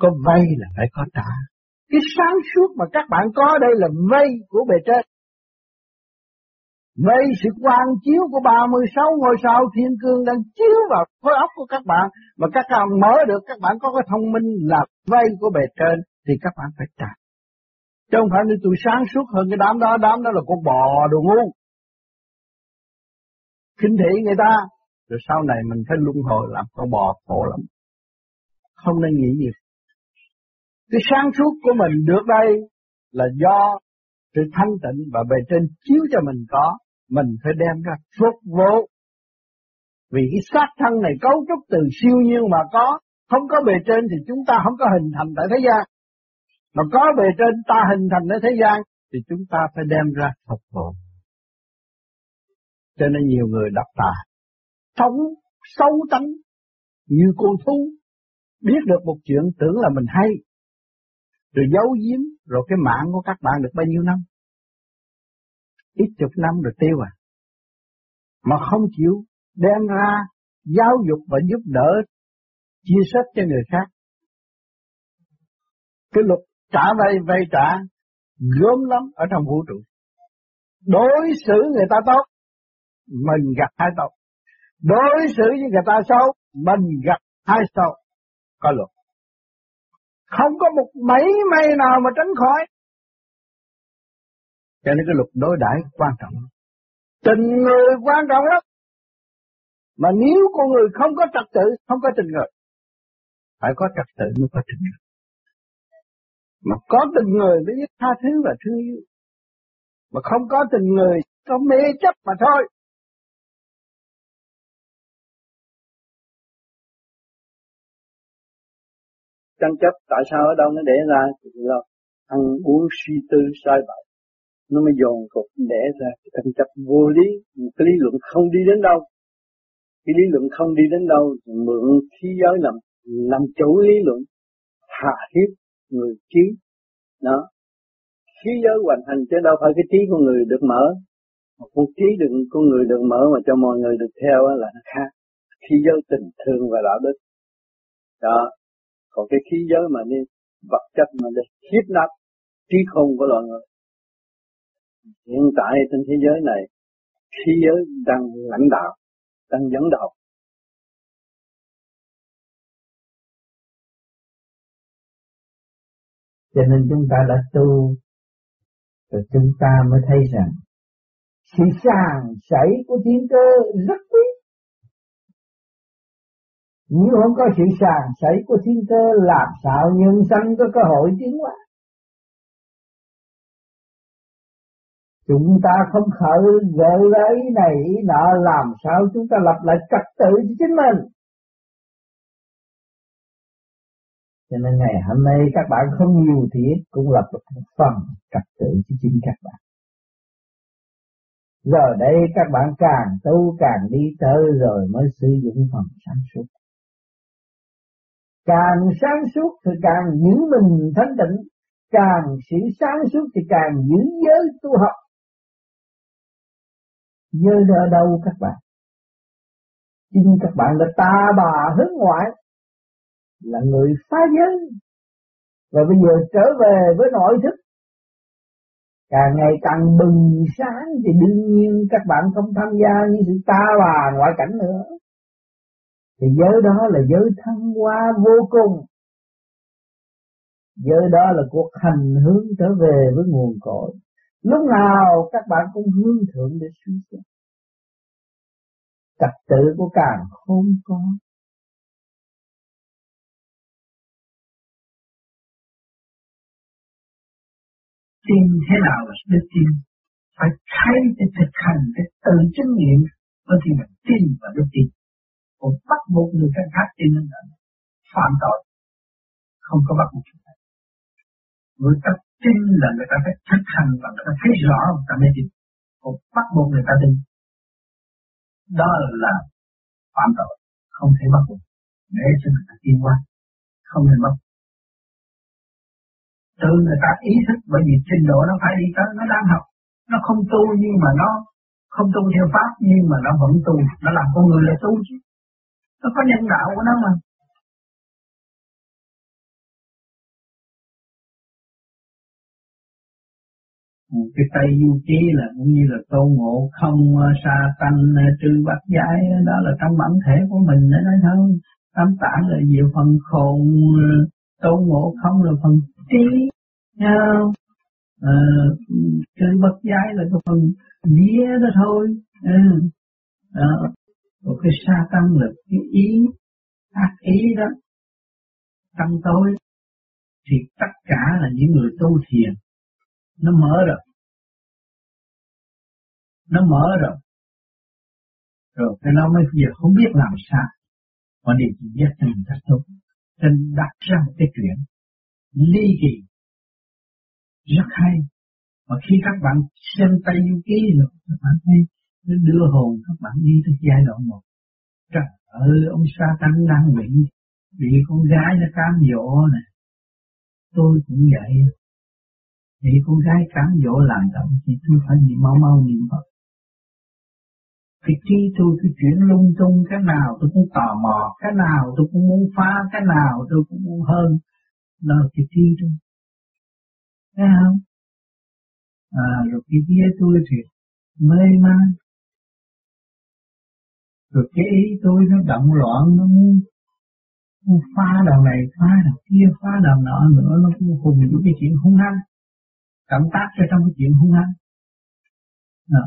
có vay là phải có trả. Cái sáng suốt mà các bạn có đây là vay của bề trên. vây sự quang chiếu của 36 ngôi sao thiên cương đang chiếu vào khối óc của các bạn. Mà các bạn mở được các bạn có cái thông minh là vay của bề trên thì các bạn phải trả. Chứ không phải như tôi sáng suốt hơn cái đám đó, đám đó là con bò đồ ngu. Kinh thị người ta, rồi sau này mình phải luân hồi làm con bò khổ lắm. Không nên nghĩ gì. Cái sáng suốt của mình được đây là do sự thanh tịnh và bề trên chiếu cho mình có, mình phải đem ra phục vụ. Vì cái xác thân này cấu trúc từ siêu nhiên mà có, không có bề trên thì chúng ta không có hình thành tại thế gian. Mà có bề trên ta hình thành ở thế gian thì chúng ta phải đem ra phục vụ. Cho nên nhiều người đọc tà, sống sâu tánh như con thú, biết được một chuyện tưởng là mình hay, rồi giấu giếm, rồi cái mạng của các bạn được bao nhiêu năm? Ít chục năm rồi tiêu à. Mà không chịu đem ra giáo dục và giúp đỡ, chia sẻ cho người khác. Cái luật trả vay vay trả gớm lắm ở trong vũ trụ. Đối xử người ta tốt, mình gặp hai tốt. Đối xử với người ta xấu, mình gặp hai xấu. Có luật. Không có một mấy may nào mà tránh khỏi. Cho nên cái luật đối đãi quan trọng. Tình người quan trọng lắm. Mà nếu con người không có trật tự, không có tình người. Phải có trật tự mới có tình người. Mà có tình người mới biết tha thứ và thương yêu. Mà không có tình người, có mê chấp mà thôi. Tranh chấp tại sao ở đâu nó để ra, thì là ăn uống suy tư sai bậy nó mới dồn cục để ra cái tranh chấp vô lý. Một cái lý luận không đi đến đâu. Cái lý luận không đi đến đâu mượn khí giới làm làm chủ lý luận hạ hiếp người trí. Đó. Khí giới hoàn thành chứ đâu phải cái trí của người được mở. Một con trí đừng, con người được mở mà cho mọi người được theo là nó khác. Khí giới tình thương và đạo đức. Đó còn cái khí giới mà đi vật chất mà để hiếp nắp trí không của loài người. Hiện tại trên thế giới này, khí giới đang lãnh đạo, đang dẫn đầu. Cho nên chúng ta đã tu, rồi chúng ta mới thấy rằng sự sàng sảy của thiên cơ rất quý nếu không có sự sàng sảy của thiên cơ, làm sao nhân sanh có cơ hội tiến hóa. Chúng ta không khởi gợi lấy này nọ, làm sao chúng ta lập lại trật tự cho chính mình. Cho nên ngày hôm nay các bạn không nhiều thiệt cũng lập được một phần trật tự cho chính các bạn. Giờ đây các bạn càng tu, càng đi tới rồi mới sử dụng phần sáng suốt. Càng sáng suốt thì càng giữ mình thanh tịnh, càng sự sáng suốt thì càng giữ giới tu học. Giới ở đâu các bạn? Chính các bạn là ta bà hướng ngoại, là người phá giới. Và bây giờ trở về với nội thức, càng ngày càng bừng sáng thì đương nhiên các bạn không tham gia những sự ta bà ngoại cảnh nữa thì giới đó là giới thăng hoa vô cùng. Giới đó là cuộc hành hướng trở về với nguồn cội. Lúc nào các bạn cũng hướng thượng để suy xét. Trật tự của càng không có. Tin thế nào là đức tin? Phải thấy để thực hành, để tự chứng nghiệm mới thì mình tin và đức tin còn bắt buộc người khác khác tin nên là phạm tội. Không có bắt buộc người ta tin là người ta phải thực hành và người ta thấy rõ người ta mới tin. Còn bắt buộc người ta tin. Đó là phạm tội. Không thể bắt buộc. Để cho người ta tin qua không nên bắt tự người ta ý thức bởi vì trình độ nó phải đi tới, nó đang học. Nó không tu nhưng mà nó không tu theo pháp, nhưng mà nó vẫn tu. Nó làm con người là tu chứ nó có nhân đạo của nó mà. Ừ, cái tay du ký là cũng như là tô ngộ không ờ, sa tanh ờ, trư bát giải ờ, đó là trong bản thể của mình đó nói thôi. Tam tạng là nhiều phần khôn tô ngộ không là phần trí không à, trừ bậc giải là cái phần vía đó thôi. Ừ. à, của cái sa tăng lực, cái ý, ác ý đó, tâm tối. Thì tất cả là những người tu thiền, nó mở rồi. Nó mở rồi. Rồi cái nó mới giờ không biết làm sao. Mà điều chỉ biết cho mình thật tốt nên đặt ra một cái chuyện ly kỳ. Rất hay. Mà khi các bạn xem tay du ký rồi các bạn thấy nó đưa hồn các bạn đi tới giai đoạn một. Trời ơi, ông sa tăng đang bị bị con gái nó cám dỗ nè. Tôi cũng vậy. Bị con gái cám dỗ làm động thì tôi phải niệm mau mau niệm Phật. Thì khi tôi cứ chuyển lung tung, cái nào tôi cũng tò mò, cái nào tôi cũng muốn phá, cái nào tôi cũng muốn hơn, là cái trí tôi thấy không? À rồi cái kia tôi thì mê man rồi cái ý tôi nó động loạn nó muốn, muốn phá đầu này phá đầu kia phá đầu nọ nữa nó cũng hùng những cái chuyện hung hăng. Cảm tác cho trong cái chuyện hung hăng. Đó.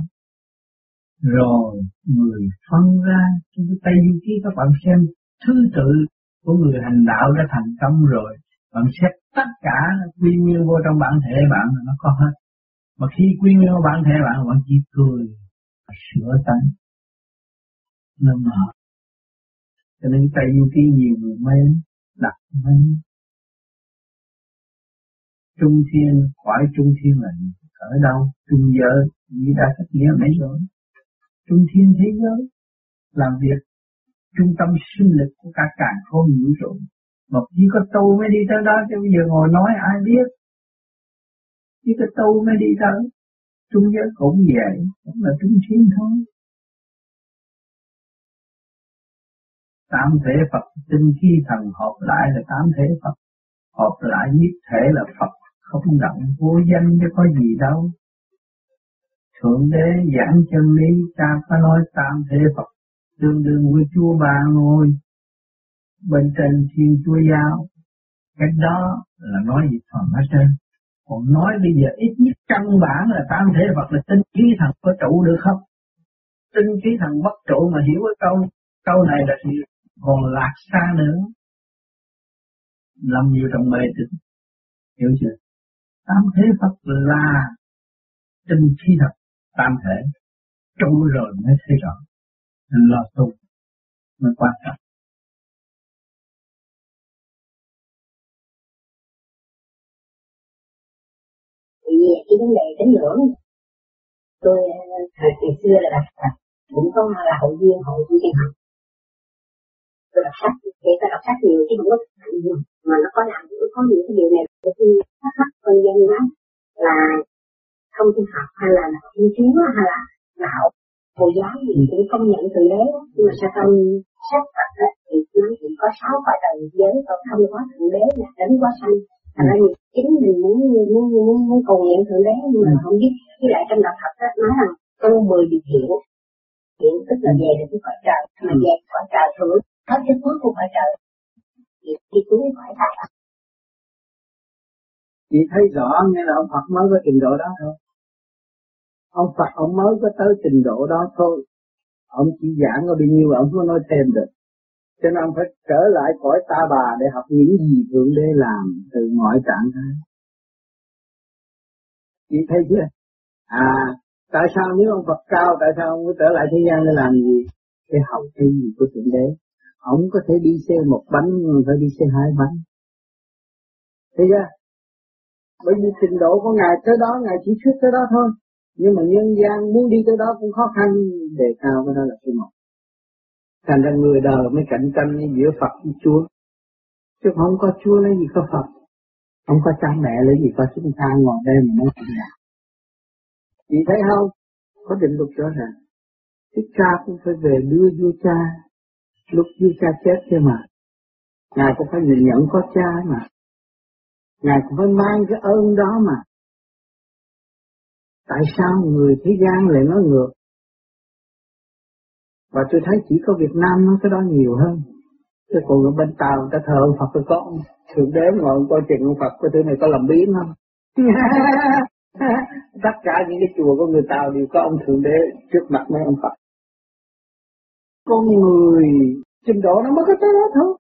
rồi người phân ra trong cái tay du ký các bạn xem thứ tự của người hành đạo đã thành công rồi. Bạn xét tất cả quy nguyên vô trong bản thể bạn nó có hết. Mà khi quy nguyên vô bản thể bạn bạn chỉ cười sửa tánh nó mở cho nên tại du ký nhiều người mê đặt mê trung thiên, khỏi trung thiên là ở đâu? Trung giới. Như đã cách nghĩa mấy rồi. Trung thiên thế giới làm việc trung tâm sinh lực của cả càng không vũ trụ. Mà chỉ có tu mới đi tới đó, chứ bây giờ ngồi nói ai biết? Chỉ có tu mới đi tới. Trung giới cũng vậy, cũng là trung thiên thôi. Tam thể Phật. Tinh khi thần hợp lại là tam thể Phật. Hợp lại nhất thể là Phật. Không động vô danh chứ có gì đâu. Thượng đế giảng chân lý ta có nói tam thể Phật. Tương đương với Chúa Ba ngôi. Bên trên thiên Chúa giáo. Cái đó là nói gì phần ở trên? Còn nói bây giờ ít nhất căn bản là tam thể Phật là tinh khí thần có trụ được không? Tinh khí thần bất trụ mà hiểu cái câu câu này là gì? Còn lạc xa nữa. Làm nhiều trong mê tín, hiểu chưa? Tam thế Phật là tinh khí thật, tam thể trụ rồi mới thấy rõ. Nên lo tu mới quan trọng thì cái vấn đề tín ngưỡng, tôi, thời kỳ xưa là đặt, cũng có là hội viên hội viên tiên học tôi đọc sách thì tôi đọc sách nhiều chứ không có nhiều mà nó có làm cũng có những cái điều này. Tôi thắc mắc con dân đó là không tin học hay là thiên chiếu hay là đạo cô giáo gì cũng công nhận từ đế nhưng mà sao trong sách Phật thì nó chỉ có sáu bài đời giới còn không có thượng đế là đến quá sanh. Thành ra mình chính mình muốn muốn muốn muốn cầu nguyện thượng đế, nhưng mà không biết. Với lại trong đạo Phật nói rằng tu mười điều thiện. Thiện tức là về được cái cõi trời mà về cõi trời thượng có cái cuối của ở trời. Thì đi phải đạt trời chị thấy rõ nghe là ông Phật mới có trình độ đó thôi. Ông Phật, ông mới có tới trình độ đó thôi. Ông chỉ giảng ở bao nhiêu ông không nói thêm được. Cho nên ông phải trở lại cõi ta bà để học những gì thượng đế làm từ mọi trạng thái chị thấy chưa? À tại sao nếu ông Phật cao, tại sao ông phải trở lại thế gian để làm gì? Để học cái gì của thượng đế? Ông có thể đi xe một bánh nhưng phải đi xe hai bánh. Thấy chưa? Bởi vì trình độ của ngài tới đó, ngài chỉ thuyết tới đó thôi. Nhưng mà nhân gian muốn đi tới đó cũng khó khăn, đề cao cái đó là số một. Thành ra người đời mới cạnh tranh giữa Phật với Chúa. Chứ không có Chúa lấy gì có Phật. Không có cha mẹ lấy gì có chúng ta ngồi đây mà nói chuyện nào chị thấy không? Có định luật rõ ràng. Cái cha cũng phải về đưa vua cha lúc như cha chết kia mà ngài cũng phải nhìn nhận có cha mà ngài cũng phải mang cái ơn đó mà Tại sao người thế gian lại nói ngược? Và tôi thấy chỉ có Việt Nam nói cái đó nhiều hơn. Chứ còn ở bên Tàu người ta thờ ông Phật tôi có ông Thượng Đế ngồi coi chuyện ông Phật, cái thứ này có làm biến không? Tất cả những cái chùa của người Tàu đều có ông Thượng Đế trước mặt mấy ông Phật. Con người trình độ nó mới có tới đó thôi.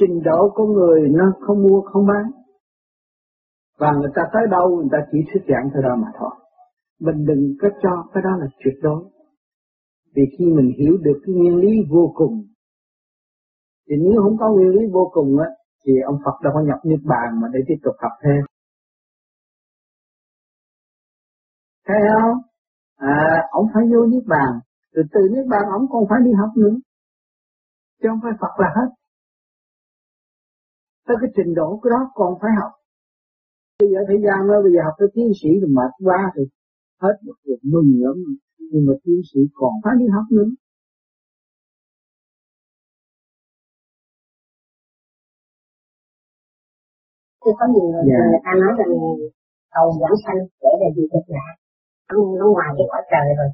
Trình độ con người nó không mua không bán. Và người ta tới đâu người ta chỉ thuyết giảng thôi đó mà thôi. Mình đừng có cho cái đó là tuyệt đối. Vì khi mình hiểu được cái nguyên lý vô cùng thì nếu không có nguyên lý vô cùng á thì ông Phật đâu có nhập niết bàn mà để tiếp tục học thêm. Thấy không? À, ông phải vô niết bàn, rồi từ niết bàn ông còn phải đi học nữa. Chứ không phải Phật là hết. Tới cái trình độ cái đó còn phải học. Bây giờ thời gian đó, bây giờ học tới tiến sĩ thì mệt quá rồi. Hết một cuộc mừng lắm. Nhưng mà tiến sĩ còn phải đi học nữa. Thì có nhiều người, yeah. người ta nói rằng cầu giảng sanh để là gì cực lạ. Nó, ngoài cái cõi trời rồi.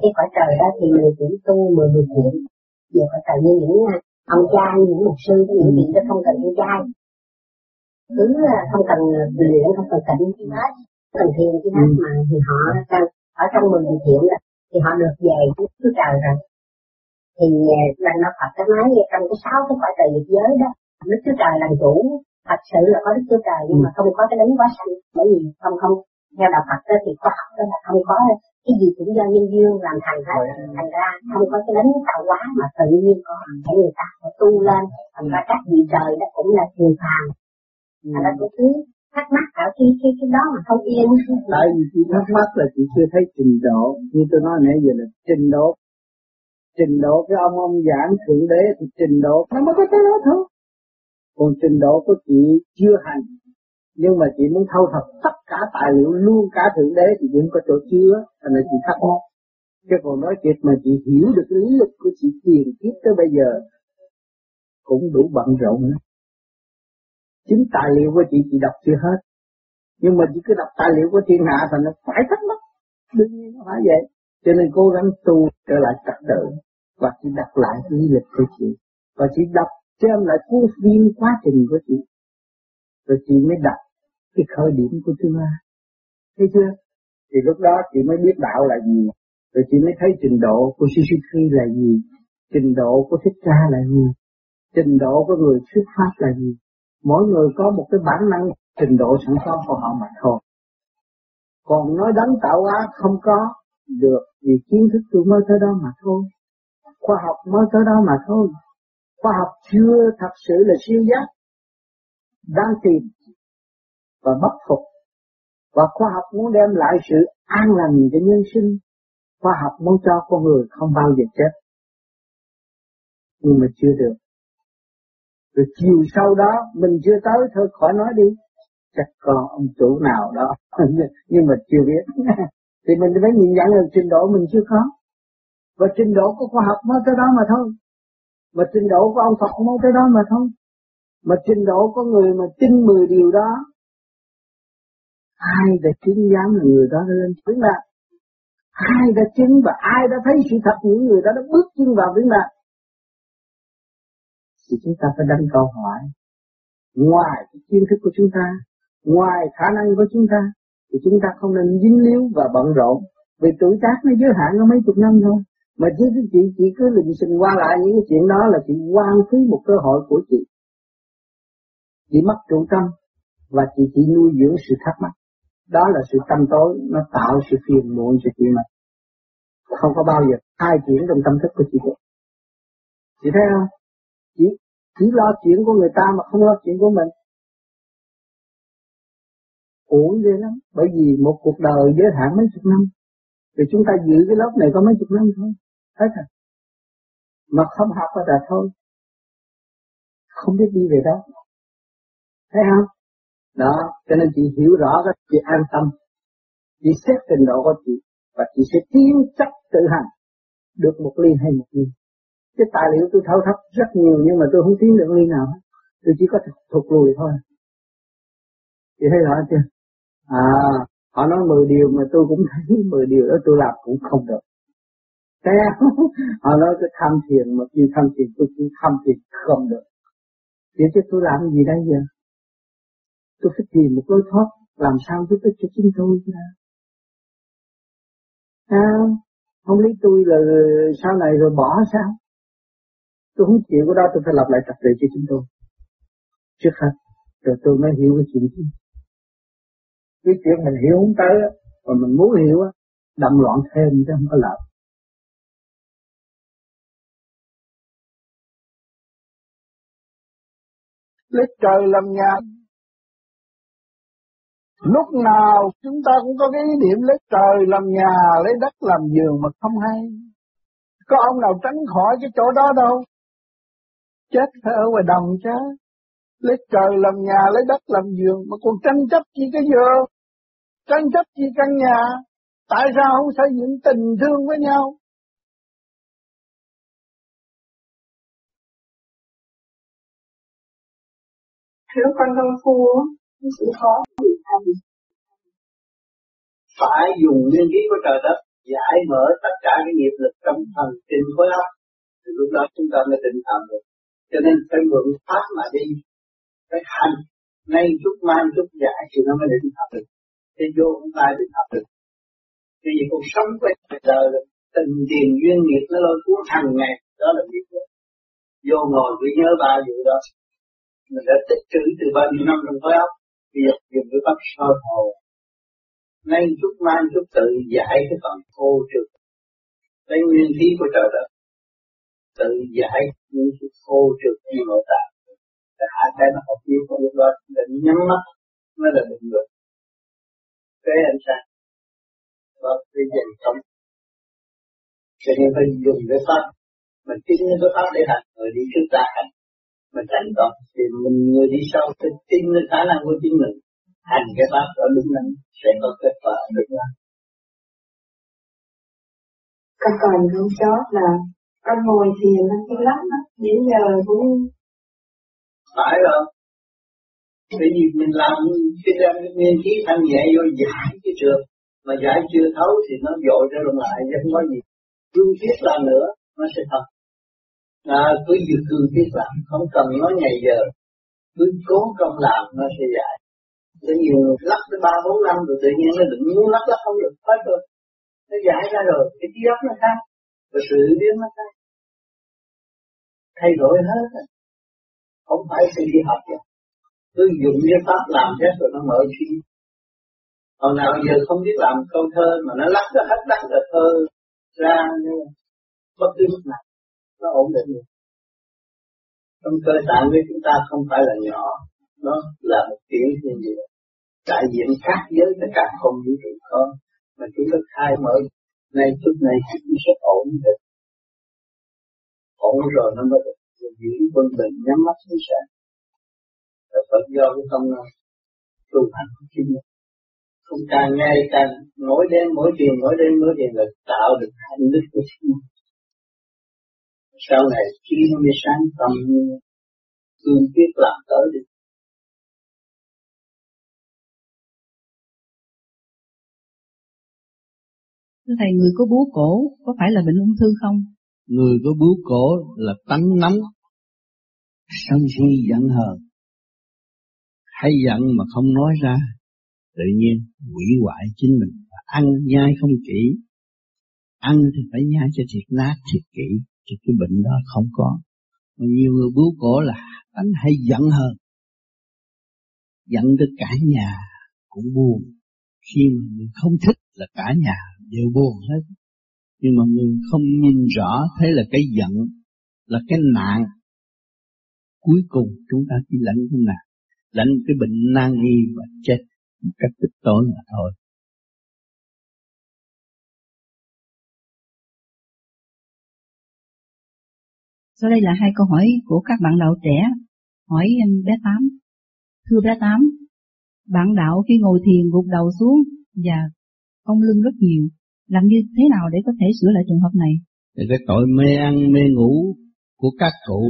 Cái cõi trời đó thì mình chỉ tu mười điều kiện. Về cõi trời như những à, ông cha, những mục sư, những vị đó không cần những trai. Cứ à, không cần luyện, không cần tịnh chi hết. Cần thiền chi hết mà thì họ ở trong mười điều kiện đó thì họ được về với Chúa Trời rồi. Thì là nó Phật cái nói trong cái sáu cái cõi trời diệt giới đó, Đức Chúa Trời làm chủ thật sự là có đức chúa trời nhưng mà không có cái đấng quá sanh bởi vì không không theo đạo Phật đó thì khoa học đó là không có cái gì cũng do nhân duyên làm thành hết thành ra không có cái đấng tạo hóa mà tự nhiên có để người ta phải tu lên thành ra các vị trời đó cũng là người phàm thành ra tôi cứ thắc mắc ở khi khi cái đó mà không yên. Tại vì chị thắc mắc là chị chưa thấy trình độ như tôi nói nãy giờ là trình độ. Trình độ cái ông ông giảng thượng đế thì trình độ nó mới có tới đó thôi. Còn trình độ của chị chưa hành nhưng mà chị muốn thâu thập tất cả tài liệu, luôn cả thượng đế, thì vẫn có chỗ chứa thành là chị thắc mắc. Chứ còn nói chuyện mà chị hiểu được cái lý lực của chị tiền kiếp tới bây giờ, cũng đủ bận rộn nữa. chính tài liệu của chị chị đọc chưa hết. Nhưng mà chị cứ đọc tài liệu của thiên hạ thì nó phải thắc mắc. Đương nhiên nó phải vậy. Cho nên cố gắng tu trở lại trật tự và chị đọc lại lý lịch của chị. Và chị đọc xem lại cuốn phim quá trình của chị. Rồi chị mới đặt cái khởi điểm của tương lai. Thấy chưa? Thì lúc đó chị mới biết đạo là gì. Rồi chị mới thấy trình độ của Suzuki là gì, trình độ của thích ca là gì, trình độ của người thuyết pháp là gì. Mỗi người có một cái bản năng trình độ sẵn có của họ mà thôi. Còn nói đấng tạo hóa không có được vì kiến thức tôi mới tới đó mà thôi. Khoa học mới tới đó mà thôi. Khoa học chưa thật sự là siêu giác. Đang tìm và bất phục. Và khoa học muốn đem lại sự an lành cho nhân sinh, khoa học muốn cho con người không bao giờ chết. Nhưng mà chưa được. Rồi chiều sau đó, mình chưa tới, thôi khỏi nói đi. Chắc còn ông chủ nào đó. Nhưng mà chưa biết. Thì mình phải nhìn nhận là trình độ mình chưa có. Và trình độ của khoa học mới tới đó mà thôi. Mà trình độ của ông Phật mới tới đó mà thôi. Mà trình độ của người mà tin mười điều đó ai đã chứng giám là người đó đã lên chứng là ai đã chứng và ai đã thấy sự thật, những người đó đã bước chân vào vĩnh lạc thì chúng ta phải đặt câu hỏi. Ngoài cái kiến thức của chúng ta, ngoài khả năng của chúng ta, thì chúng ta không nên dính líu và bận rộn. Vì tuổi tác nó giới hạn nó mấy chục năm thôi. Mà chứ chị chỉ cứ lình xình qua lại những cái chuyện đó là chị quan phí một cơ hội của chị. Chị mất trụ tâm và chị chỉ nuôi dưỡng sự thắc mắc đó là sự tâm tối, nó tạo sự phiền muộn cho chị mà không có bao giờ ai chuyển trong tâm thức của chị được chị thấy không chỉ chỉ lo chuyện của người ta mà không lo chuyện của mình uổng ghê lắm bởi vì một cuộc đời giới hạn mấy chục năm, thì chúng ta giữ cái lớp này có mấy chục năm thôi Hết rồi. Mà không học là thôi. Không biết đi về đâu. Thấy không? Đó, cho nên chị hiểu rõ đó chị an tâm. Chị xét trình độ của chị và chị sẽ tiến chắc tự hành được một ly hay một ly. Cái tài liệu tôi thâu thấp rất nhiều nhưng mà tôi không tiến được ly nào. Tôi chỉ có thuộc lùi thôi. Chị thấy rõ chưa? À, họ nói 10 điều mà tôi cũng thấy 10 điều đó tôi làm cũng không được Thấy Họ nói tôi tham thiền mà khi tham thiền tôi cũng tham thiền không được. Vậy chứ tôi làm gì đây giờ? Tôi phải tìm một lối thoát làm sao giúp ích cho chính tôi ra. Sao? Không lý tôi là sau này rồi bỏ sao? Tôi không chịu cái đó tôi phải lập lại trật tự cho chính tôi. Trước hết, rồi tôi mới hiểu cái chuyện gì. Cái chuyện mình hiểu không tới mà mình muốn hiểu á, đậm loạn thêm chứ không có lợi. lấy trời làm nhà lúc nào chúng ta cũng có cái ý niệm lấy trời làm nhà, lấy đất làm giường mà không hay. Có ông nào tránh khỏi cái chỗ đó đâu. Chết phải ở ngoài đồng chứ. Lấy trời làm nhà, lấy đất làm giường mà còn tranh chấp chi cái giường? Tranh chấp chi căn nhà? Tại sao không xây dựng tình thương với nhau? Thưa con công phu nó khó bị thành phải dùng nguyên lý của trời đất, giải mở tất cả cái nghiệp lực trong thần kinh khối óc thì lúc đó chúng ta mới định thần được. Cho nên phải mượn pháp mà đi. Phải hành. Nay chút mai chút giải thì nó mới định thật được. Thế vô không ai định thật được. Vì cuộc sống của đời là tình tiền duyên nghiệp nó lôi cuốn hàng ngày. Đó là nghiệp đó vô ngồi cứ nhớ ba vụ đó. Mình đã tích trữ từ bao nhiêu năm trong khối óc việc dùng cái pháp soi hồ. Nay chút mai chút tự giải cái phần khô trượt lấy nguyên khí của trời đất. Tự giải những sự khô trượt như nội tạng để hạ cái nó học yếu của lúc đó. Định nhắm mắt mới là định được cái anh sang và cái dành sống cho nên phải dùng cái pháp. Mình tin cái pháp để hành người đi trước ta hành mình thành công thì mình người đi sau phải tin cái khả năng của chính mình. Hành cái pháp đó đúng đắn sẽ có kết quả được lắm con còn không chót là con ngồi thiền nó thích lắm đó. đến giờ cũng phải rồi. Bởi vì mình làm cái đem nguyên khí thanh nhẹ vô giải cái trường. Mà giải chưa thấu thì nó dội ra luôn lại chứ không có gì. Cương thiết làm nữa nó sẽ thật à, cứ dự cương thiết làm không cần nói ngày giờ. Cứ cố công làm nó sẽ giải Tự nhiều lắc tới ba bốn năm rồi tự nhiên nó đừng muốn lắc lắc không được hết rồi. Nó giải ra rồi cái trí óc nó khác và sự biến nó khác. Thay đổi hết không phải sự đi học rồi cứ dùng cái pháp làm hết rồi nó mở trí còn nào giờ không biết làm câu thơ mà nó lắc ra hết lắc ra thơ ra bất cứ lúc nào nó ổn định. Được trong cơ tạng với chúng ta không phải là nhỏ nó là một tiểu thiên địa đại diện khác giới tất cả không vũ trụ có mà chúng ta khai mở. Nay chút này chúng sẽ ổn định, ổn rồi nó mới được giữ quân bình nhắm mắt xuống sáng là Phật do cái công à, tu hành của chính mình. Không càng ngày càng mỗi đêm mỗi tiền mỗi đêm mỗi tiền là tạo được hạnh đức của chính mình sau này khi nó mới sáng tâm cương quyết làm tới được Thưa Thầy, người có bú cổ có phải là bệnh ung thư không? Người có bú cổ là tánh nóng, sân si giận hờn. Hay giận mà không nói ra, tự nhiên hủy hoại chính mình. Ăn nhai không kỹ, ăn thì phải nhai cho thiệt nát thiệt kỹ, thì cái bệnh đó không có. Mà nhiều người bú cổ là anh hay giận hơn, giận tới cả nhà cũng buồn. Khi mà mình không thích là cả nhà đều buồn hết. Nhưng mà mình không nhìn rõ thấy là cái giận là cái nạn. Cuối cùng chúng ta chỉ lãnh cái nạn, lãnh cái bệnh nan y và chết một cách tích tối mà thôi. Sau đây là hai câu hỏi của các bạn đạo trẻ. Hỏi bé Tám. Thưa bé Tám, bạn đạo khi ngồi thiền gục đầu xuống và cong lưng rất nhiều, làm như thế nào để có thể sửa lại trường hợp này? Thì cái tội mê ăn mê ngủ của các cụ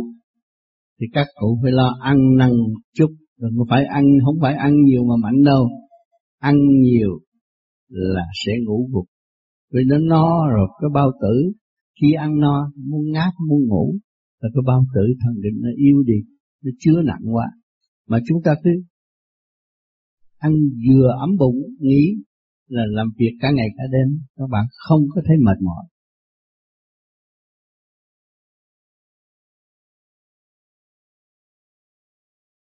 thì các cụ phải lo ăn năn chút đừng phải ăn không phải ăn nhiều mà mạnh đâu ăn nhiều là sẽ ngủ gục. Vì nó no rồi cái bao tử khi ăn no muốn ngáp muốn ngủ là cái bao tử thần định nó yếu đi, nó chứa nặng quá. Mà chúng ta cứ ăn vừa ấm bụng nghĩ là làm việc cả ngày cả đêm các bạn không có thấy mệt mỏi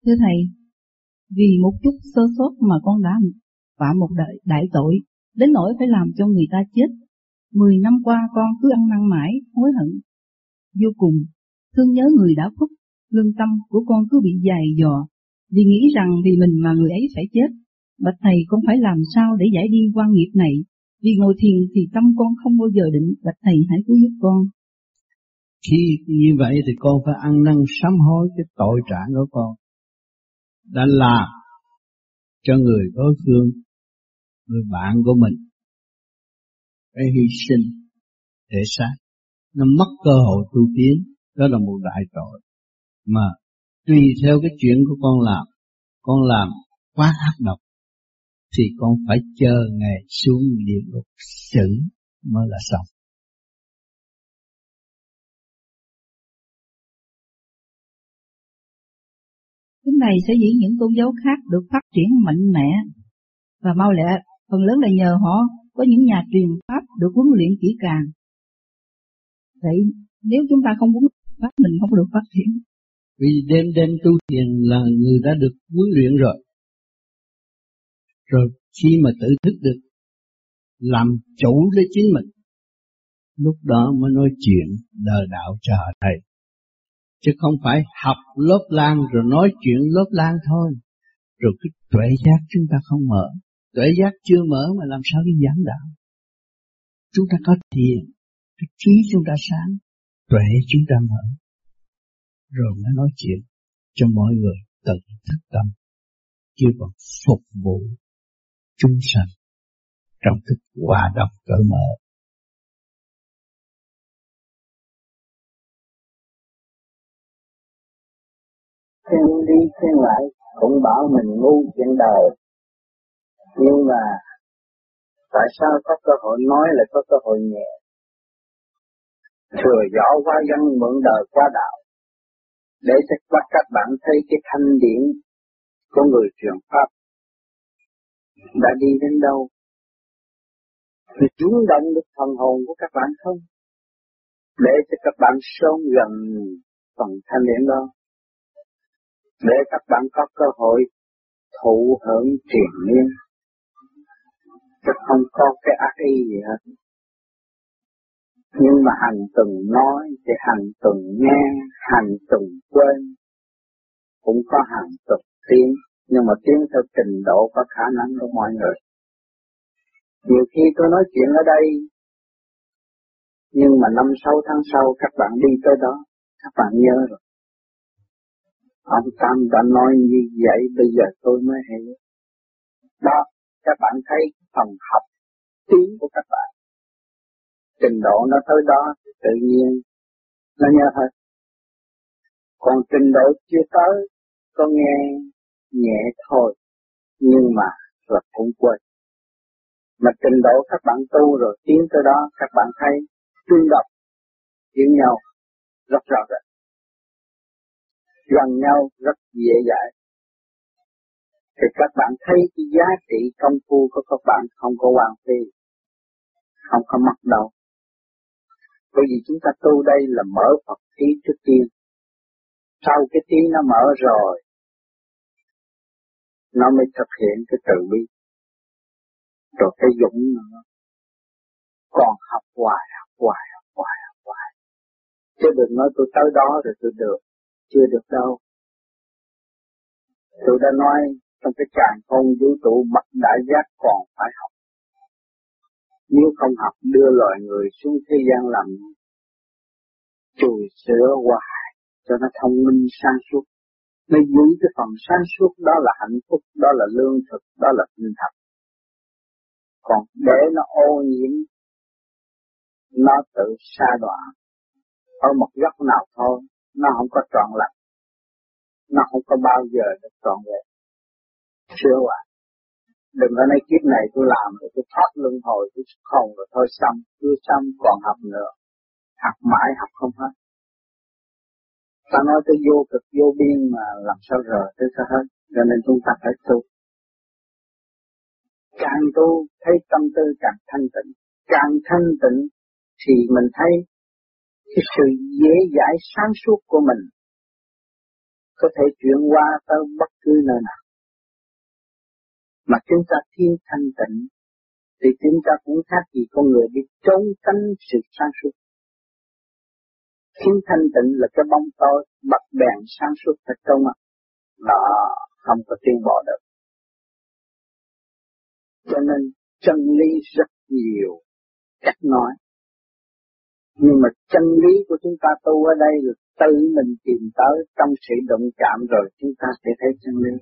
Thưa Thầy, vì một chút sơ sót mà con đã phạm một đại, đại tội, đến nỗi phải làm cho người ta chết. Mười năm qua con cứ ăn năn mãi, hối hận. Vô cùng, thương nhớ người đã khuất, lương tâm của con cứ bị dày dò, vì nghĩ rằng vì mình mà người ấy phải chết. Bạch Thầy con phải làm sao để giải đi quan nghiệp này, vì ngồi thiền thì tâm con không bao giờ định, Bạch Thầy hãy cứu giúp con. Khi như vậy thì con phải ăn năn sám hối cái tội trạng của con đã làm cho người đối phương, người bạn của mình phải hy sinh để sát. Nó mất cơ hội tu tiến, đó là một đại tội. Mà tùy theo cái chuyện của con làm, con làm quá ác độc, thì con phải chờ ngày xuống địa ngục xử mới là xong. Cái này sẽ dĩ những tôn giáo khác được phát triển mạnh mẽ và mau lẹ, phần lớn là nhờ họ có những nhà truyền pháp được huấn luyện kỹ càng. Vậy nếu chúng ta không huấn pháp mình không được phát triển. Vì đêm đêm tu thiền là người đã được huấn luyện rồi. Rồi khi mà tự thức được làm chủ lấy chính mình, lúc đó mới nói chuyện đời đạo cho thầy chứ không phải học lớp lan rồi nói chuyện lớp lan thôi. Rồi cái tuệ giác chúng ta không mở, tuệ giác chưa mở mà làm sao đi giảng đạo. Chúng ta có thiền, cái trí chúng ta sáng, tuệ chúng ta mở. Rồi mới nói chuyện cho mọi người tự thức tâm, chưa còn phục vụ chúng sanh trong thức hòa đồng cởi mở. Thiên đi thiên lại cũng bảo mình ngu chuyện đời. Nhưng mà tại sao có cơ hội nói lại có cơ hội nhẹ? Thừa rõ qua dân mượn đời qua đạo. Để cho bắt các bạn thấy cái thanh điển của người truyền Pháp đã đi đến đâu. Thì chúng động được phần hồn của các bạn không? Để cho các bạn sống gần phần thanh điển đó để các bạn có cơ hội thụ hưởng triền miên chứ không có cái ác ý gì hết nhưng mà hành từng nói thì hành từng nghe hành từng quên cũng có hàng từng tiếng nhưng mà tiếng theo trình độ có khả năng của mọi người nhiều khi tôi nói chuyện ở đây nhưng mà năm sáu tháng sau các bạn đi tới đó các bạn nhớ rồi Ông Tam đã nói như vậy bây giờ tôi mới hiểu. Đó, các bạn thấy phần học tiếng của các bạn. Trình độ nó tới đó thì tự nhiên nó nhớ hết. Còn trình độ chưa tới, có nghe nhẹ thôi, nhưng mà rồi cũng quên. Mà trình độ các bạn tu rồi tiến tới đó, các bạn thấy tương độc, hiểu nhau rất rõ rệt gần nhau rất dễ dãi. Thì các bạn thấy cái giá trị công phu của các bạn không có hoàn phí, không có mất đâu. Bởi vì chúng ta tu đây là mở Phật trí trước tiên. Sau cái trí nó mở rồi, nó mới thực hiện cái từ bi. Rồi cái dũng nữa còn học hoài, học hoài, học hoài, học hoài. Chứ đừng nói tôi tới đó rồi tôi được chưa được đâu. Tôi đã nói trong cái tràng không vũ trụ mặt đại giác còn phải học. Nếu không học đưa loài người xuống thế gian làm chùi sửa hoài cho nó thông minh sáng suốt. Nó giữ cái phần sáng suốt đó là hạnh phúc, đó là lương thực, đó là tinh thần. Còn để nó ô nhiễm, nó tự sa đọa ở một góc nào thôi nó không có trọn lành nó không có bao giờ được trọn vẹn sửa hoài đừng có nói kiếp này tôi làm rồi, tôi thoát luân hồi, tôi không rồi, thôi xong chưa xong còn học nữa. Học mãi, học không hết. Ta nói tới vô cực, vô biên mà làm sao rời tới sao hết, cho nên chúng ta phải tu. Càng tu, thấy tâm tư càng thanh tịnh. Càng thanh tịnh thì mình thấy cái sự dễ dãi sáng suốt của mình có thể chuyển qua tới bất cứ nơi nào. Mà chúng ta thiên thanh tịnh, thì chúng ta cũng khác gì con người đi trốn tránh sự sáng suốt. Thiên thanh tịnh là cái bóng tối bật đèn sáng suốt thật trong ạ. Đó không có tiến bỏ được. Cho nên chân lý rất nhiều cách nói. Nhưng mà chân lý của chúng ta tu ở đây là tự mình tìm tới trong sự động chạm rồi chúng ta sẽ thấy chân lý.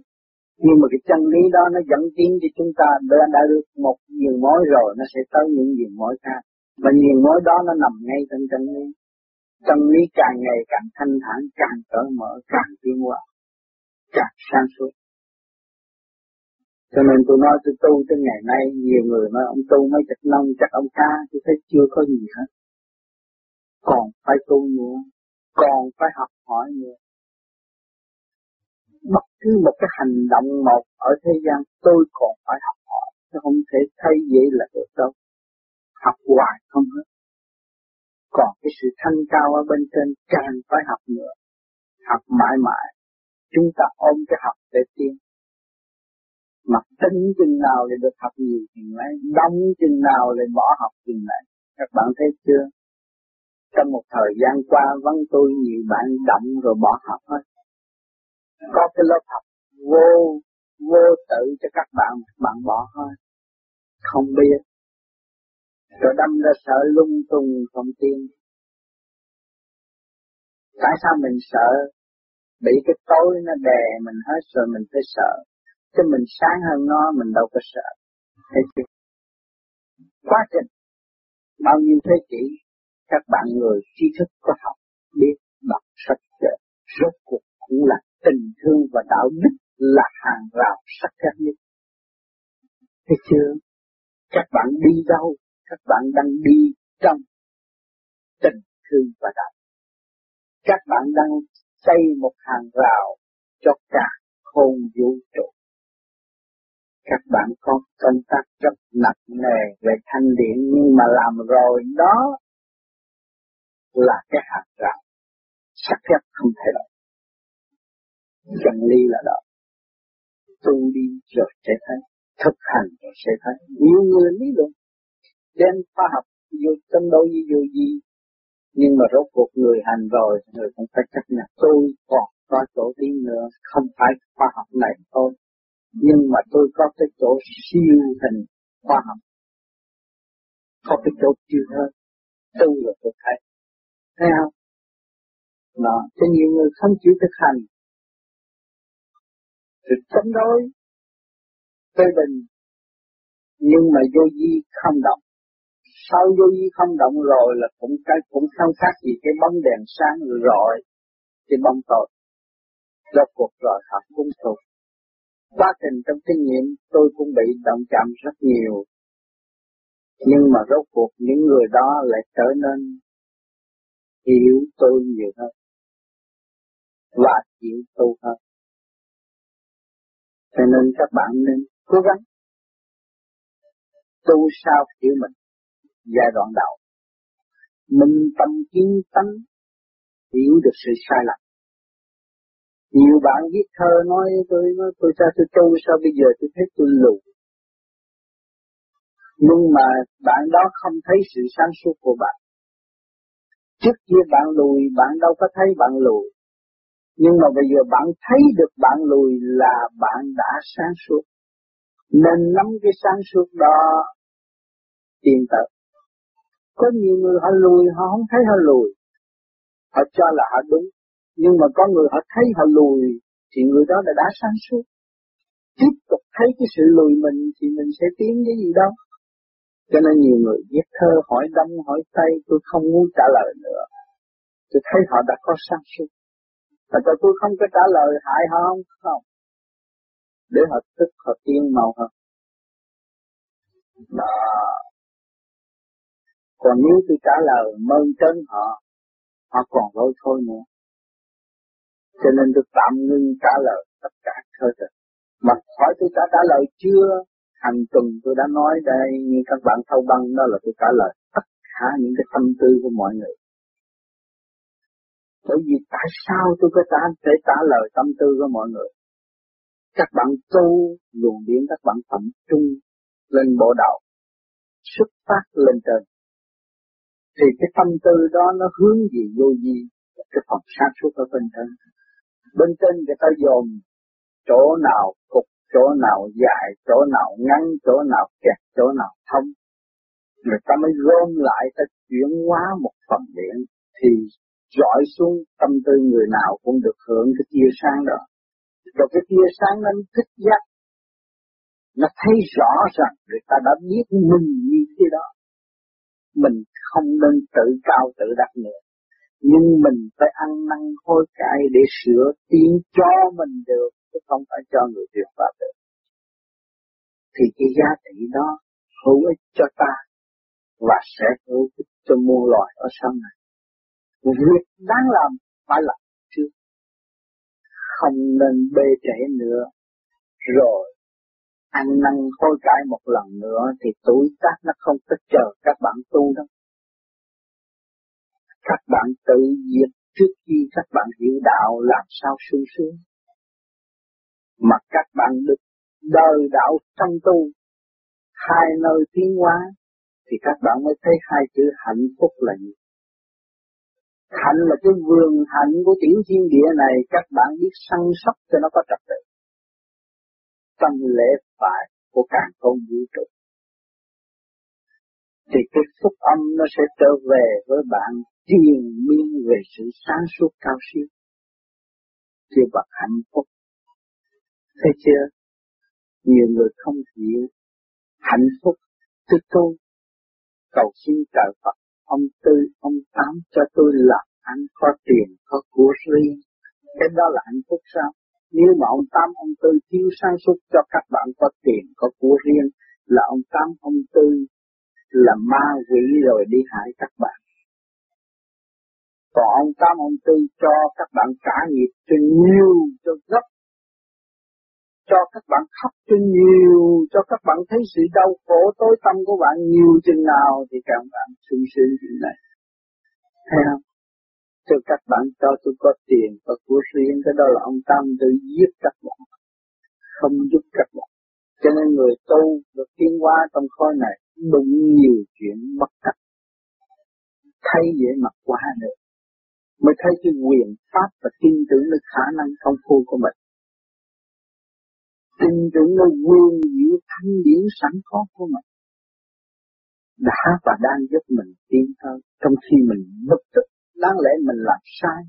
Nhưng mà cái chân lý đó nó dẫn tiến cho chúng ta đã, đã được một nhiều mối rồi nó sẽ tới những nhiều mối khác. Và nhiều mối đó nó nằm ngay trong chân lý. Chân lý càng ngày càng thanh thản, càng cởi mở, càng tiến hóa, càng sáng suốt. Cho nên tôi nói tôi tu tới ngày nay, nhiều người nói ông tu mấy chục năm chắc ông ca, tôi thấy chưa có gì hết. Còn phải tu nữa, còn phải học hỏi nữa. Bất cứ một cái hành động một ở thế gian tôi còn phải học hỏi, chứ không thể thay dễ là được đâu. Học hoài không hết. Còn cái sự thanh cao ở bên trên càng phải học nữa. Học mãi mãi. Chúng ta ôm cái học để tiến. Mà tính chừng nào để được học nhiều chừng ấy, đông chừng nào để bỏ học chừng này. Các bạn thấy chưa? Trong một thời gian qua vẫn tôi nhiều bạn động rồi bỏ học hết. Có cái lớp học vô vô tự cho các bạn, bạn bỏ thôi Không biết. Rồi đâm ra sợ lung tung không tin. Tại sao mình sợ? Bị cái tối nó đè mình hết rồi mình phải sợ. Chứ mình sáng hơn nó mình đâu có sợ. Thấy chưa? Quá trình bao nhiêu thế kỷ các bạn người trí thức có học biết đọc sách vở rốt cuộc cũng là tình thương và đạo đức là hàng rào sắc thép nhất. Thấy chưa? Các bạn đi đâu? Các bạn đang đi trong tình thương và đạo. Các bạn đang xây một hàng rào cho cả không vũ trụ. Các bạn có công tác rất nặng nề về thanh điển, nhưng mà làm rồi đó là cái hạt rào sắc thép không thể đổi chân lý là đó. Tu đi rồi sẽ thấy thực hành rồi sẽ thấy. Nhiều người lý luận đem khoa học vô tâm đâu với vô gì. Nhưng mà rốt cuộc người hành rồi người cũng phải chấp nhận. Tôi còn có chỗ đi nữa không phải khoa học này thôi. Nhưng mà tôi có cái chỗ siêu hình khoa học. Có cái chỗ chưa hơn tu là tôi thấy. Thấy không? Đó, cho nhiều người không chịu thực hành. Thì chống đối, phê bình, nhưng mà vô di không động. Sau vô di không động rồi là cũng cái cũng không khác gì cái bóng đèn sáng rọi cái bóng tối. Rốt cuộc rồi học cũng thuộc. Quá trình trong kinh nghiệm tôi cũng bị động chạm rất nhiều. Nhưng mà rốt cuộc những người đó lại trở nên hiểu tôi nhiều hơn và chịu tu hơn. Cho nên các bạn nên cố gắng tu sao hiểu mình giai đoạn đầu. Minh tâm kiến tánh hiểu được sự sai lầm. Nhiều bạn viết thơ nói tôi nói tôi sao tôi tu sao bây giờ tôi thấy tôi lù. Nhưng mà bạn đó không thấy sự sáng suốt của bạn. Trước kia bạn lùi, bạn đâu có thấy bạn lùi. Nhưng mà bây giờ bạn thấy được bạn lùi là bạn đã sáng suốt. Nên nắm cái sáng suốt đó tiền tật. Có nhiều người họ lùi, họ không thấy họ lùi. Họ cho là họ đúng. Nhưng mà có người họ thấy họ lùi, thì người đó là đã sáng suốt. Tiếp tục thấy cái sự lùi mình thì mình sẽ tiến cái gì đâu. Cho nên nhiều người viết thơ hỏi đông hỏi tây tôi không muốn trả lời nữa. Tôi thấy họ đã có sáng suốt. Và cho tôi không có trả lời hại họ không? Không. Để họ thức, họ tiên màu hơn. đó còn nếu tôi trả lời mơn trớn họ họ còn lỗi thôi nữa cho nên tôi tạm ngưng trả lời tất cả thôi rồi mà hỏi tôi đã trả lời chưa hàng tuần tôi đã nói đây như các bạn thâu băng đó là tôi trả lời tất cả những cái tâm tư của mọi người bởi vì tại sao tôi có trả để trả lời tâm tư của mọi người? Các bạn tu luồng điện các bạn tập trung lên bộ đầu xuất phát lên trên. Thì cái tâm tư đó nó hướng gì vô gì cái phòng sáng suốt ở bên trên. Bên trên người ta dồn chỗ nào cục, chỗ nào dài, chỗ nào ngắn, chỗ nào kẹt, chỗ nào thông. Người ta mới gom lại, ta chuyển hóa một phần điện thì dọi xuống, tâm tư người nào cũng được hưởng cái tia sáng đó. Rồi cái tia sáng nó thích giác nó thấy rõ rằng người ta đã biết mình như thế đó. Mình không nên tự cao tự đặt nữa. Nhưng mình phải ăn năn hối cải để sửa tiến cho mình được, chứ không phải cho người tuyệt vào được. Thì cái giá trị đó hữu ích cho ta và sẽ hữu ích cho muôn loài ở sau này việc đáng làm phải làm trước không nên bê trễ nữa rồi ăn năn hối cải một lần nữa thì tuổi tác nó không có chờ các bạn tu đâu các bạn tự diệt trước khi các bạn hiểu đạo làm sao sung sướng. Mà các bạn được đời đạo trong tu, hai nơi tiến hóa, thì các bạn mới thấy hai chữ hạnh phúc là gì. Hạnh là cái vườn hạnh của tiểu thiên địa này, các bạn biết săn sóc cho nó có trật tự. Tâm lễ phải của càng không vũ trụ. Thì cái phúc âm nó sẽ trở về với bạn triền miên về sự sáng suốt cao siêu kêu bậc hạnh phúc thấy chưa nhiều người không hiểu hạnh phúc tức tu cầu xin trời Phật ông tư ông tám cho tôi làm ăn có tiền có của riêng cái đó là hạnh phúc sao nếu mà ông tám ông tư thiếu sáng suốt cho các bạn có tiền có của riêng là ông tám ông tư là ma quỷ rồi đi hại các bạn còn ông Tám ông Tư cho các bạn trả nghiệp cho nhiều, cho gấp. Cho các bạn khóc cho nhiều, cho các bạn thấy sự đau khổ tối tâm của bạn nhiều chừng nào thì càng bạn sung sướng chuyện này. Thấy không? Cho các bạn cho tôi có tiền và của riêng, cái đó là ông Tam tự giết các bạn. Không giúp các bạn. Cho nên người tu được tiến hóa trong khối này đụng nhiều chuyện bất cập. Thấy dễ mặt quá được mới thấy cái quyền pháp và tin tưởng nơi khả năng công phu của mình. Tin tưởng nơi quyền diệu thanh điển sẵn có của mình, đã và đang giúp mình tiến hơn trong khi mình bất tức đáng lẽ mình làm sai,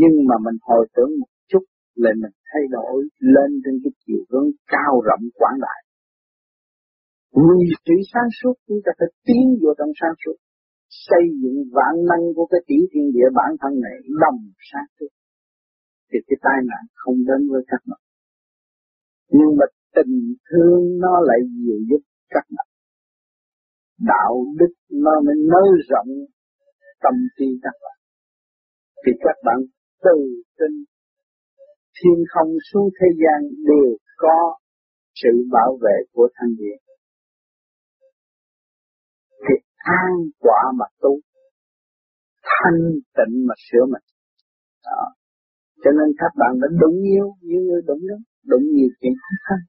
nhưng mà mình hồi tưởng một chút là mình thay đổi, lên trên cái chiều hướng cao rộng quảng đại. Vì sự sáng suốt, chúng ta phải tiến vô trong sáng suốt, xây dựng vạn năng của cái tiểu thiên địa bản thân này đồng sáng suốt. Thì cái tai nạn không đến với các bạn nhưng mà tình thương nó lại dịu giúp các bạn. Đạo đức nó mới nới rộng tâm trí các bạn. Thì các bạn từ trên thiên không xuống thế gian đều có sự bảo vệ của thanh điện thì an quả mà tu, thanh tịnh mà sửa mình. Đó. cho nên các bạn đã đúng yêu như người đúng đó đúng nhiều chuyện không khăn,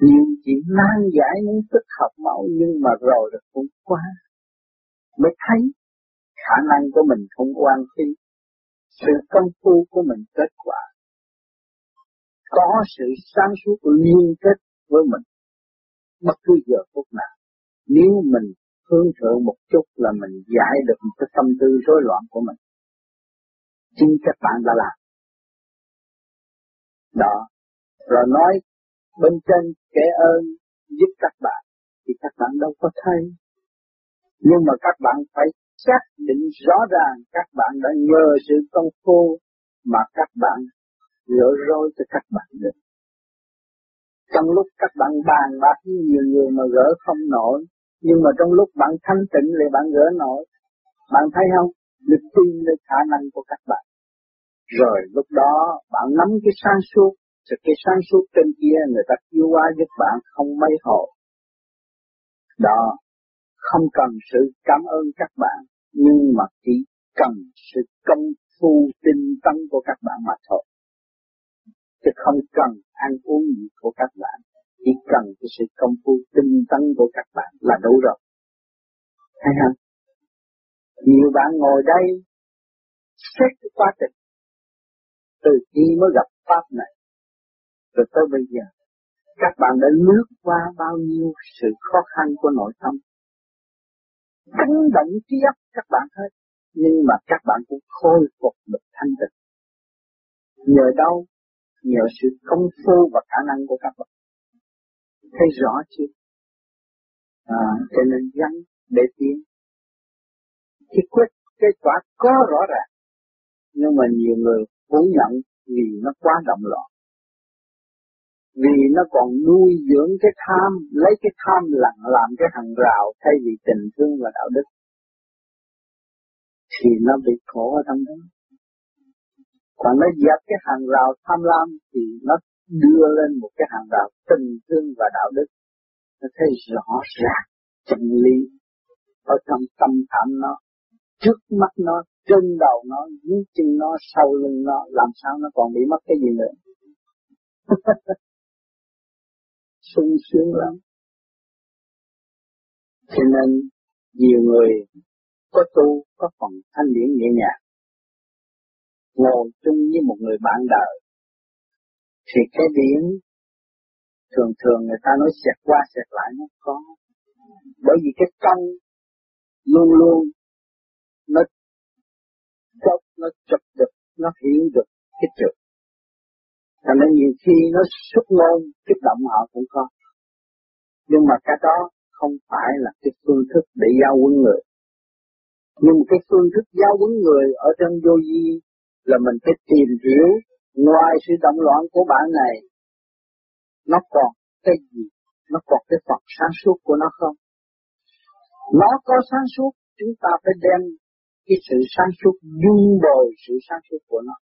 nhiều chuyện nan giải những tức học mẫu nhưng mà rồi được cũng qua mới thấy khả năng của mình không quan phi sự công phu của mình kết quả có sự sáng suốt liên kết với mình bất cứ giờ phút nào nếu mình hướng thượng một chút là mình giải được một cái tâm tư rối loạn của mình. Chính các bạn đã làm. Đó. Rồi nói bên trên kẻ ơn giúp các bạn thì các bạn đâu có thấy. Nhưng mà các bạn phải xác định rõ ràng các bạn đã nhờ sự công phu mà các bạn lỡ rối cho các bạn được. Trong lúc các bạn bàn bạc với nhiều người mà gỡ không nổi, nhưng mà trong lúc bạn thanh tịnh thì bạn gỡ nổi. Bạn thấy không? Được tin lực khả năng của các bạn. Rồi lúc đó bạn nắm cái sáng suốt, thì cái sáng suốt trên kia người ta kêu qua giúp bạn không mấy hộ. Đó, không cần sự cảm ơn các bạn, nhưng mà chỉ cần sự công phu tinh tấn của các bạn mà thôi. Chứ không cần ăn uống gì của các bạn, chỉ cần cái sự công phu tinh tấn của các bạn là đủ rồi. Thấy không? Nhiều bạn ngồi đây xét cái quá trình từ khi mới gặp Pháp này rồi tới bây giờ các bạn đã lướt qua bao nhiêu sự khó khăn của nội tâm? Chấn động trí óc các bạn hết nhưng mà các bạn cũng khôi phục được thanh tịnh. Nhờ đâu? Nhờ sự công phu và khả năng của các bạn. Thấy rõ chưa? À, cho nên gắn để tiến. Thì quyết kết quả có rõ ràng nhưng mà nhiều người phủ nhận vì nó quá động loạn. Vì nó còn nuôi dưỡng cái tham, lấy cái tham lặng làm cái hàng rào thay vì tình thương và đạo đức. Thì nó bị khổ ở trong đó. Còn nó dẹp cái hàng rào tham lam thì nó đưa lên một cái hàng rào tình thương và đạo đức. Nó thấy rõ ràng chân lý ở trong tâm khảm nó, trước mắt nó trên đầu nó, dưới chân nó, sau lưng nó, làm sao nó còn bị mất cái gì nữa? Sung sướng lắm. Cho nên, nhiều người có tu, có phần thanh điển nhẹ nhàng. Ngồi chung với một người bạn đời, thì cái điển thường thường người ta nói xẹt qua xẹt lại nó có. Bởi vì cái tâm luôn luôn nó chốc nó chụp được, nó hiểu được cái trường. cho nên nhiều khi nó xúc ngôn, kích động họ cũng có. Nhưng mà cái đó không phải là cái phương thức để giao huấn người. Nhưng cái phương thức giáo huấn người ở trong vô vi là mình phải tìm hiểu ngoài sự động loạn của bạn này, nó còn cái gì? Nó còn cái phật sáng suốt của nó không? Nó có sáng suốt, chúng ta phải đem cái sự sáng suốt, dung bồi sự sáng suốt của nó,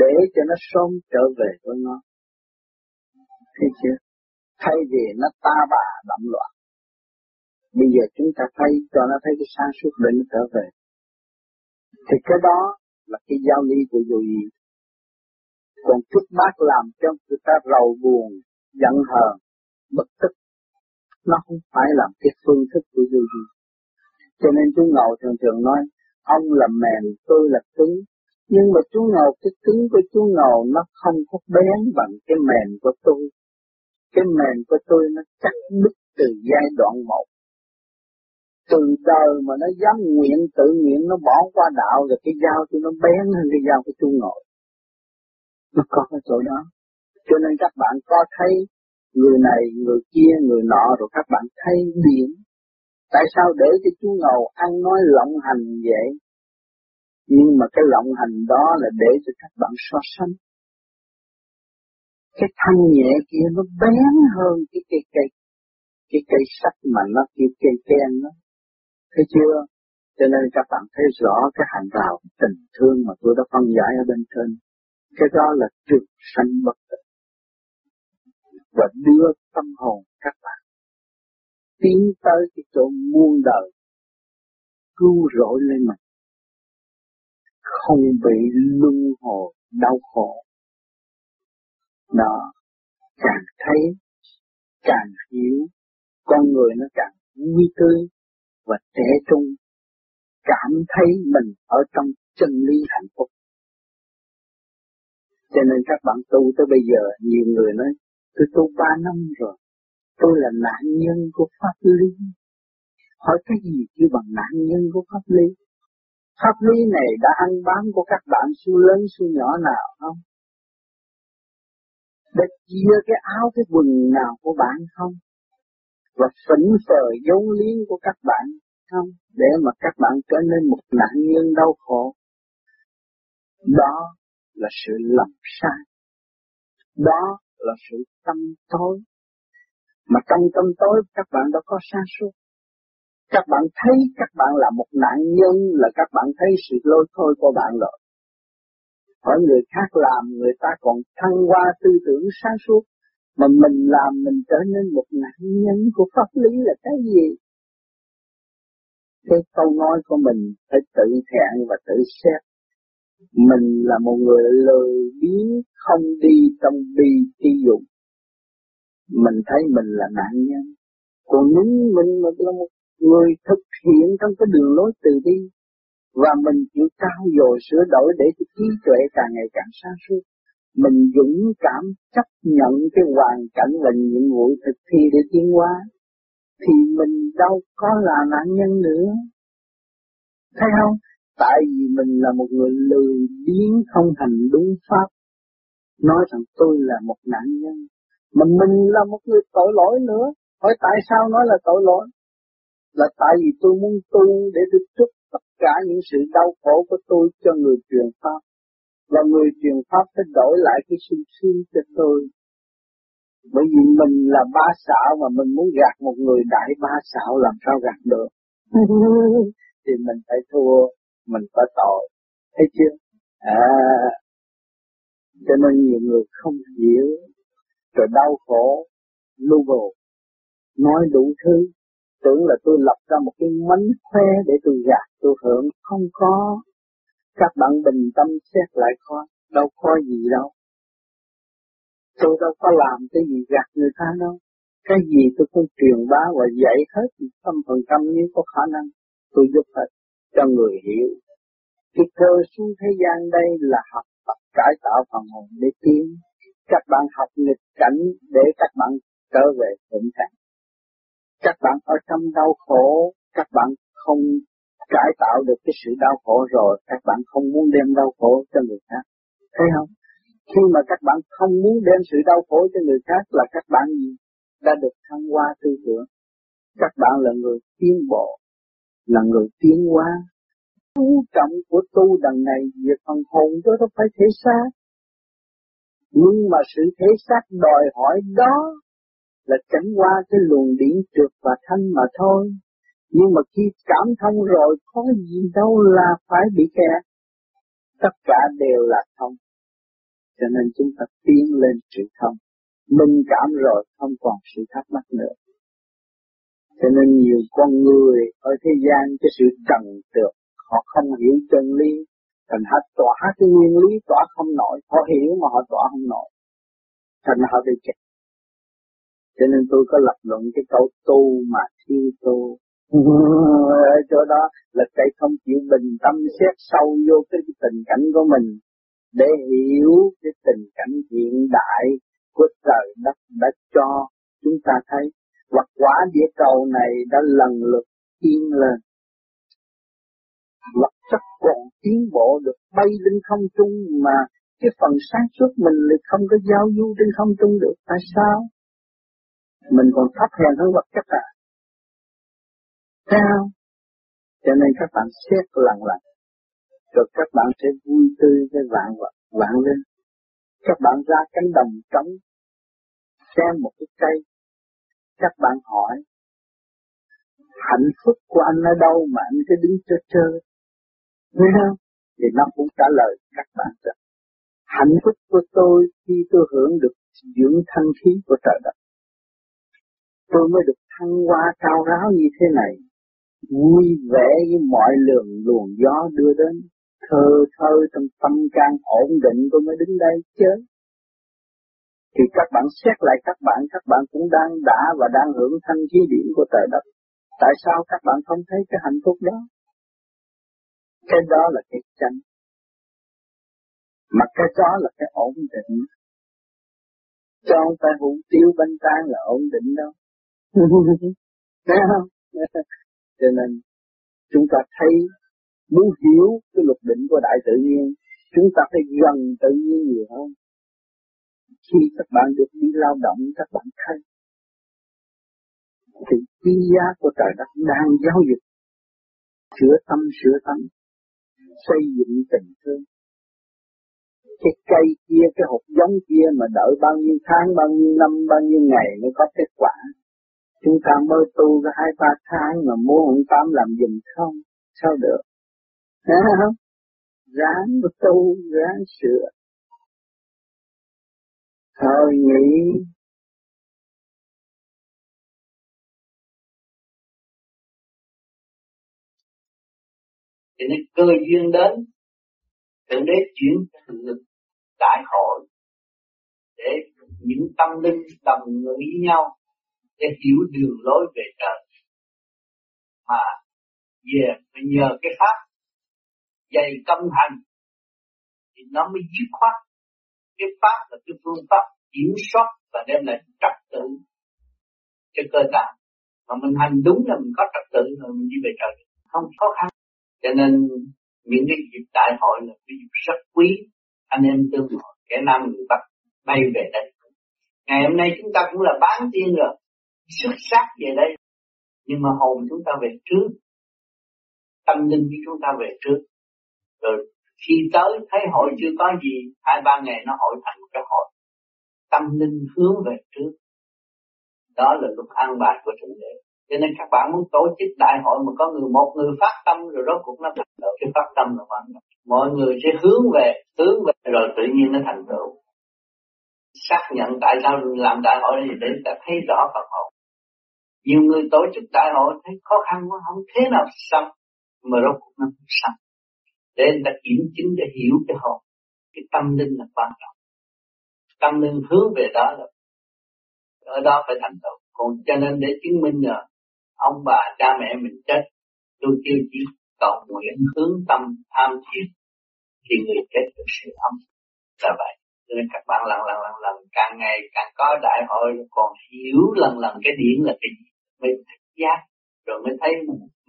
để cho nó sớm trở về với nó. Thấy chưa? Thay vì nó ta bà động loạn. Bây giờ chúng ta thấy, cho nó thấy cái sáng suốt để nó trở về. Thì cái đó là cái giáo lý của vô gì còn trước bác làm cho người ta rầu buồn, giận hờn, bực tức, nó không phải là cái phương thức của vô gì cho nên chú ngầu thường thường nói, ông là mềm tôi là cứng. Nhưng mà chú ngầu, cái cứng của chú ngầu nó không có bén bằng cái mềm của tôi. Cái mềm của tôi nó chắc đứt từ giai đoạn một. Từ đời mà nó dám nguyện tự nguyện, nó bỏ qua đạo rồi cái dao tôi nó bén hơn cái dao của chú ngầu nó có cái chỗ đó. Cho nên các bạn có thấy người này, người kia, người nọ, rồi các bạn thấy điểm tại sao để cho chú ngầu ăn nói lộng hành vậy? Nhưng mà cái lộng hành đó là để cho các bạn so sánh. Cái thanh nhẹ kia nó bén hơn cái cây cây. Cái cây sắt mà nó kia cây ken đó. Thấy chưa? Cho nên các bạn thấy rõ cái hành rào tình thương mà tôi đã phân giải ở bên trên. Cái đó là trực sanh bất tử và đưa tâm hồn các bạn tiến tới cái chỗ muôn đời, cứu rỗi lên mình, không bị luân hồi đau khổ. Đó, càng thấy, càng hiểu, con người nó càng vui tươi và trẻ trung, cảm thấy mình ở trong chân lý hạnh phúc. Cho nên các bạn tu tới bây giờ, nhiều người nói, tôi tu ba năm rồi tôi là nạn nhân của pháp lý. Hỏi cái gì chứ bằng nạn nhân của pháp lý? Pháp lý này đã ăn bám của các bạn su lớn su nhỏ nào không? Đã chia cái áo cái quần nào của bạn không? Và phỉnh phờ dấu liếng của các bạn không? Để mà các bạn trở nên một nạn nhân đau khổ. Đó là sự lầm sai. Đó là sự tâm tối. Mà trong tâm tối các bạn đã có sáng suốt. Các bạn thấy các bạn là một nạn nhân là các bạn thấy sự lôi thôi của bạn rồi. Hỏi người khác làm, người ta còn thăng hoa tư tưởng sáng suốt. Mà mình làm, mình trở nên một nạn nhân của pháp lý là cái gì? Cái câu nói của mình phải tự thẹn và tự xét. Mình là một người lười biếng, không đi trong bi tiêu. dụng. Mình thấy mình là nạn nhân. Còn nếu mình là một người thực hiện trong cái đường lối từ bi, và mình chịu trao dồi sửa đổi để cho trí tuệ càng ngày càng sáng suốt, mình dũng cảm chấp nhận cái hoàn cảnh và nhiệm vụ thực thi để tiến hóa, thì mình đâu có là nạn nhân nữa. Thấy không? Tại vì mình là một người lười biếng không hành đúng pháp. Nói rằng tôi là một nạn nhân mà mình là một người tội lỗi nữa. Hỏi tại sao nói là tội lỗi? Là tại vì tôi muốn tu để tôi trút tất cả những sự đau khổ của tôi cho người truyền pháp. Và người truyền pháp sẽ đổi lại cái sung sướng cho tôi. Bởi vì mình là ba xạo mà mình muốn gạt một người đại ba xạo làm sao gạt được? Thì mình phải thua mình phải tội. Thấy chưa? À cho nên nhiều người không hiểu rồi đau khổ lưu bồ nói đủ thứ, tưởng là tôi lập ra một cái mánh khoe để tôi gạt, tôi hưởng. Không có. Các bạn bình tâm xét lại coi, đâu có gì đâu. Tôi đâu có làm cái gì gạt người ta đâu. Cái gì tôi cũng truyền bá và dạy hết trăm phần trăm nếu có khả năng, tôi giúp hết cho người hiểu. Cái cơ xuống thế gian đây là học tập, cải tạo phần hồn để tiến các bạn học nghịch cảnh để các bạn trở về thịnh cảnh các bạn ở trong đau khổ, các bạn không cải tạo được cái sự đau khổ rồi, các bạn không muốn đem đau khổ cho người khác. Thấy không? Khi mà các bạn không muốn đem sự đau khổ cho người khác là các bạn gì đã được thăng hoa tư tưởng. Các bạn là người tiến bộ, là người tiến hóa. Chú trọng của tu đằng này về phần hồn đó nó phải thể xác nhưng mà sự thể xác đòi hỏi đó là tránh qua cái luồng điện trượt và thanh mà thôi nhưng mà khi cảm thông rồi có gì đâu là phải bị kẹt. Tất cả đều là thông. Cho nên chúng ta tiến lên sự thông. Minh cảm rồi không còn sự thắc mắc nữa. Cho nên nhiều con người ở thế gian cái sự trần trượt, họ không hiểu chân lý, thành họ tỏa cái nguyên lý tỏa không nổi, họ hiểu mà họ tỏa không nổi. Thành họ bị kẹt. Cho nên tôi có lập luận cái câu tu mà thiếu tu ở chỗ đó là cái không chịu bình tâm xét sâu vô cái tình cảnh của mình để hiểu cái tình cảnh hiện đại của trời đất đã cho chúng ta thấy hoặc quả địa cầu này đã lần lượt yên lên vật chắc còn tiến bộ được bay lên không trung mà cái phần sáng suốt mình lại không có giao du trên không trung được tại sao mình còn thấp hèn hơn vật chất à sao? Cho nên các bạn xét lần lần. Rồi các bạn sẽ vui tươi với vạn vật, vạn lên. Các bạn ra cánh đồng trống, xem một cái cây. Các bạn hỏi, hạnh phúc của anh ở đâu mà anh cứ đứng chơi chơi? Thấy không? Thì nó cũng trả lời các bạn rằng, hạnh phúc của tôi khi tôi hưởng được dưỡng thanh khí của trời đất. Tôi mới được thăng hoa cao ráo như thế này vui vẻ với mọi lượng luồng gió đưa đến thơ thơ trong tâm can ổn định tôi mới đứng đây chứ thì các bạn xét lại các bạn các bạn cũng đang đã và đang hưởng thanh khí điển của trời đất tại sao các bạn không thấy cái hạnh phúc đó cái đó là cái chân mà cái đó là cái ổn định. Cho không phải hủ tiêu bánh tan là ổn định đâu. Thấy không? Cho nên chúng ta thấy muốn hiểu cái luật định của đại tự nhiên, chúng ta phải gần tự nhiên nhiều hơn. Khi các bạn được đi lao động, các bạn thấy thì chi giá của trời đất đang giáo dục. Sửa tâm sửa tâm xây dựng tình thương. Cái cây kia, cái hộp giống kia mà đợi bao nhiêu tháng, bao nhiêu năm, bao nhiêu ngày mới có kết quả. Chúng ta mới tu có hai, ba tháng mà muốn ông tám làm giùm không? Sao được? Thấy không ráng tu, ráng sửa. Thôi nghĩ cho nên cơ duyên đến thượng đế chuyển lực đại hội để những tâm linh đồng ý với nhau, để hiểu đường lối về trời. Mà về phải nhờ cái pháp dày tâm hành, thì nó mới dứt khoát. Cái pháp là cái phương pháp kiểm soát và đem lại trật tự cho cơ tạng. Mà mình hành đúng là mình có trật tự rồi mình đi về trời. Không khó khăn cho nên những cái dịp đại hội là cái dịp rất quý. Anh em tương hội kẻ nam người bắc bay về đây. Ngày hôm nay chúng ta cũng là bán tiên rồi, xuất sắc về đây. Nhưng mà hồn chúng ta về trước, tâm linh của chúng ta về trước. Rồi khi tới, thấy hội chưa có gì, hai ba ngày nó hội thành một cái hội. Tâm linh hướng về trước. Đó là lúc an bài của thượng đế cho nên các bạn muốn tổ chức đại hội mà có người một người phát tâm, rồi rốt cuộc nó thành tựu cái phát tâm là quan trọng mọi người sẽ hướng về hướng về rồi tự nhiên nó thành tựu. Xác nhận tại sao làm đại hội này để ta thấy rõ Phật hồn nhiều người tổ chức đại hội thấy khó khăn quá, không thế nào xong, mà rốt cuộc nó không xong. Để người ta kiểm chứng để hiểu cái hồn cái tâm linh là quan trọng. Tâm linh hướng về đó là, ở đó phải thành tựu. Còn cho nên để chứng minh là ông bà cha mẹ mình chết. Tôi kêu chỉ cầu nguyện hướng tâm tham thiền thì người chết được sự ấm là vậy. Nên các bạn lần lần lần lần càng ngày càng có đại hội còn hiểu lần lần cái điển là cái gì mới thích giác rồi mới thấy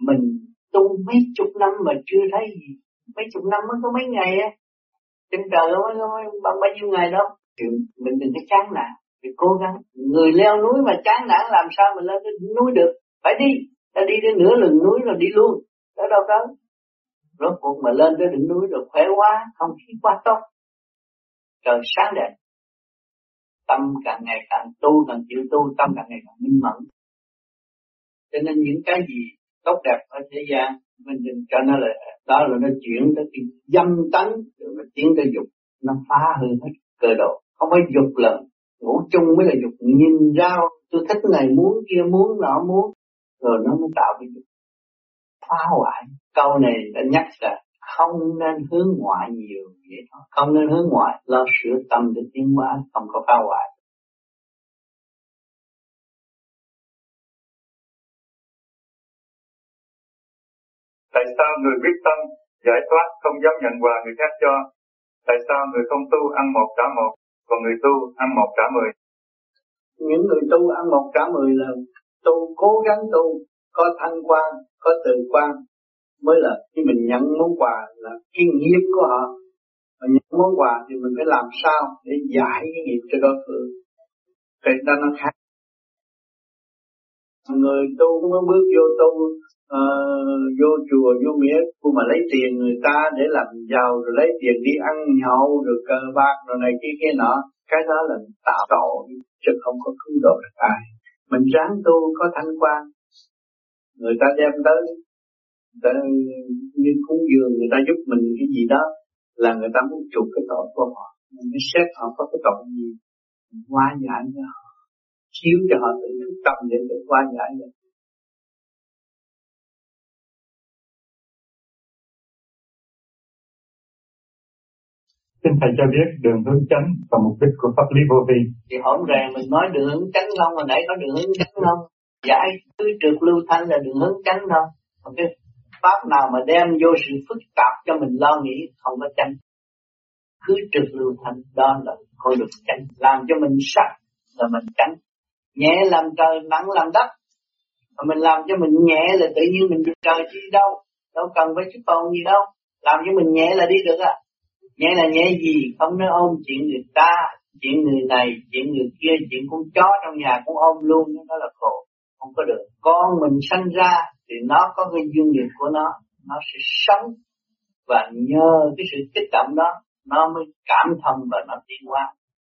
mình tu mấy chục năm mà chưa thấy gì. Mấy chục năm mới có mấy ngày á. Trên trời mới, mới bằng bao nhiêu ngày đâu. Thì mình đừng có chán nản mình cố gắng. Người leo núi mà chán nản làm sao mình lên núi được? Phải đi. Ta đi đến nửa lưng núi rồi đi luôn. Đó đâu đó rốt cuộc mà lên tới đỉnh núi rồi khỏe quá, không khí quá tốt. Trời sáng đẹp. Tâm càng ngày càng tu, càng chịu tu, tâm càng ngày càng minh mẫn. Cho nên những cái gì tốt đẹp ở thế gian, mình đừng cho nó là, đó là nó chuyển tới cái dâm tấn rồi nó tiến tới dục. Nó phá hư hết cơ độ không phải dục lần. Ngủ chung mới là dục. Nhìn ra, tôi thích này muốn, kia muốn, nọ muốn rồi nó mới tạo cái phá hoại câu này đã nhắc là không nên hướng ngoại nhiều vậy thôi không nên hướng ngoại lo sửa tâm để tiến hóa không có phá hoại Tại sao người quyết tâm giải thoát không dám nhận quà người khác cho? Tại sao người không tu ăn một trả một, còn người tu ăn một trả mười? Những người tu ăn một trả mười là tu cố gắng tu, có thanh quan, có từ quan, mới là khi mình nhận món quà là cái nghiệp của họ. Mà nhận món quà thì mình phải làm sao để giải cái nghiệp cho đối phương. Cái đó nó khác. Người tu mới bước vô tu uh, vô chùa vô miếu cũng mà lấy tiền người ta để làm giàu rồi lấy tiền đi ăn nhậu rồi cờ bạc rồi này kia kia nọ cái đó là tạo tội chứ không có cứu độ được ai mình ráng tu có thanh quan người ta đem tới, người ta như cúng dường, người ta giúp mình cái gì đó, là người ta muốn chuộc cái tội của họ. Mình mới xét họ có cái tội gì. Hóa giải cho họ. Chiếu cho họ tự thức tâm để tự hóa giải được Xin Thầy cho biết đường hướng chánh và mục đích của pháp lý vô vi. Thì hỗn ràng mình nói đường hướng chánh không, hồi nãy có đường hướng chánh không? Giải cứ trượt lưu thanh là đường hướng chánh không. Còn cái pháp nào mà đem vô sự phức tạp cho mình lo nghĩ không có chánh. Cứ trượt lưu thanh đó là khối được chánh. Làm cho mình sắc là mình chánh. Nhẹ làm trời, nặng làm đất. Mà mình làm cho mình nhẹ là tự nhiên mình được trời chứ đâu. Đâu cần phải chút tồn gì đâu. Làm cho mình nhẹ là đi được à nghĩa là nhẹ gì? Không nói ôm chuyện người ta, chuyện người này, chuyện người kia, chuyện con chó trong nhà cũng ôm luôn, nó là khổ. Không có được. Con mình sanh ra thì nó có cái duyên nghiệp của nó, nó sẽ sống và nhờ cái sự kích động đó nó mới cảm thông và nó tiến hóa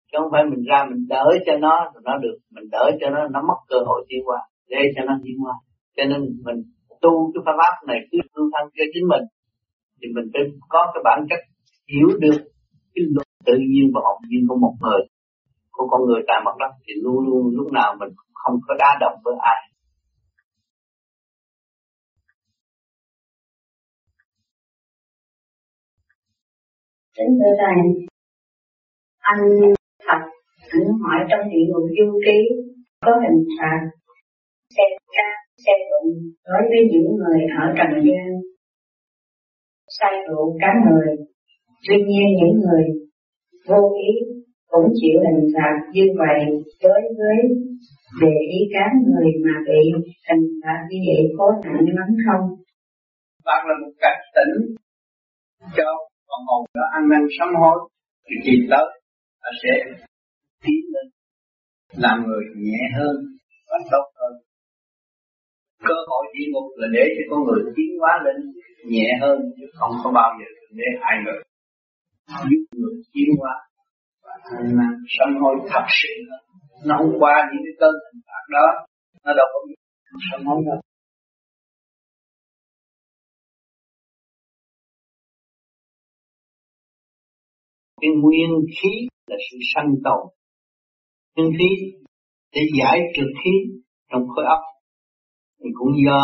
chứ không phải mình ra mình đỡ cho nó rồi nó được mình đỡ cho nó nó mất cơ hội tiến hóa để cho nó tiến hóa cho nên mình tu cái pháp pháp này cứ tu thân cho chính mình thì mình phải có cái bản chất hiểu được cái luật tự nhiên và hồn nhiên của một người của con người tại mặt đất thì luôn luôn lúc nào mình cũng không có đa động với ai Kính thưa Thầy, anh Thật, anh hỏi trong địa ngục du ký có hình phạt xe ca, xe đụng đối với những người ở trần gian say rượu cá người. Tuy nhiên, những người vô ý cũng chịu hình phạt như vậy đối với để ý cá người mà bị hình phạt như vậy có nặng lắm không? Bác là một cách tỉnh cho con hồn đó ăn năn sám hối. Thì khi tới nó sẽ tiến lên, làm người nhẹ hơn và tốt hơn. Cơ hội địa ngục là để cho con người tiến hóa lên nhẹ hơn chứ không có bao giờ để hại người giúp người tiến hóa và thành năng sân hối thật sự. Nó không qua những cái cơn hình phạt đó. Nó đâu có biết sân hối đâu. Cái nguyên khí là sự sanh tồn. Nguyên khí để giải trượt khí trong khối óc. Thì cũng do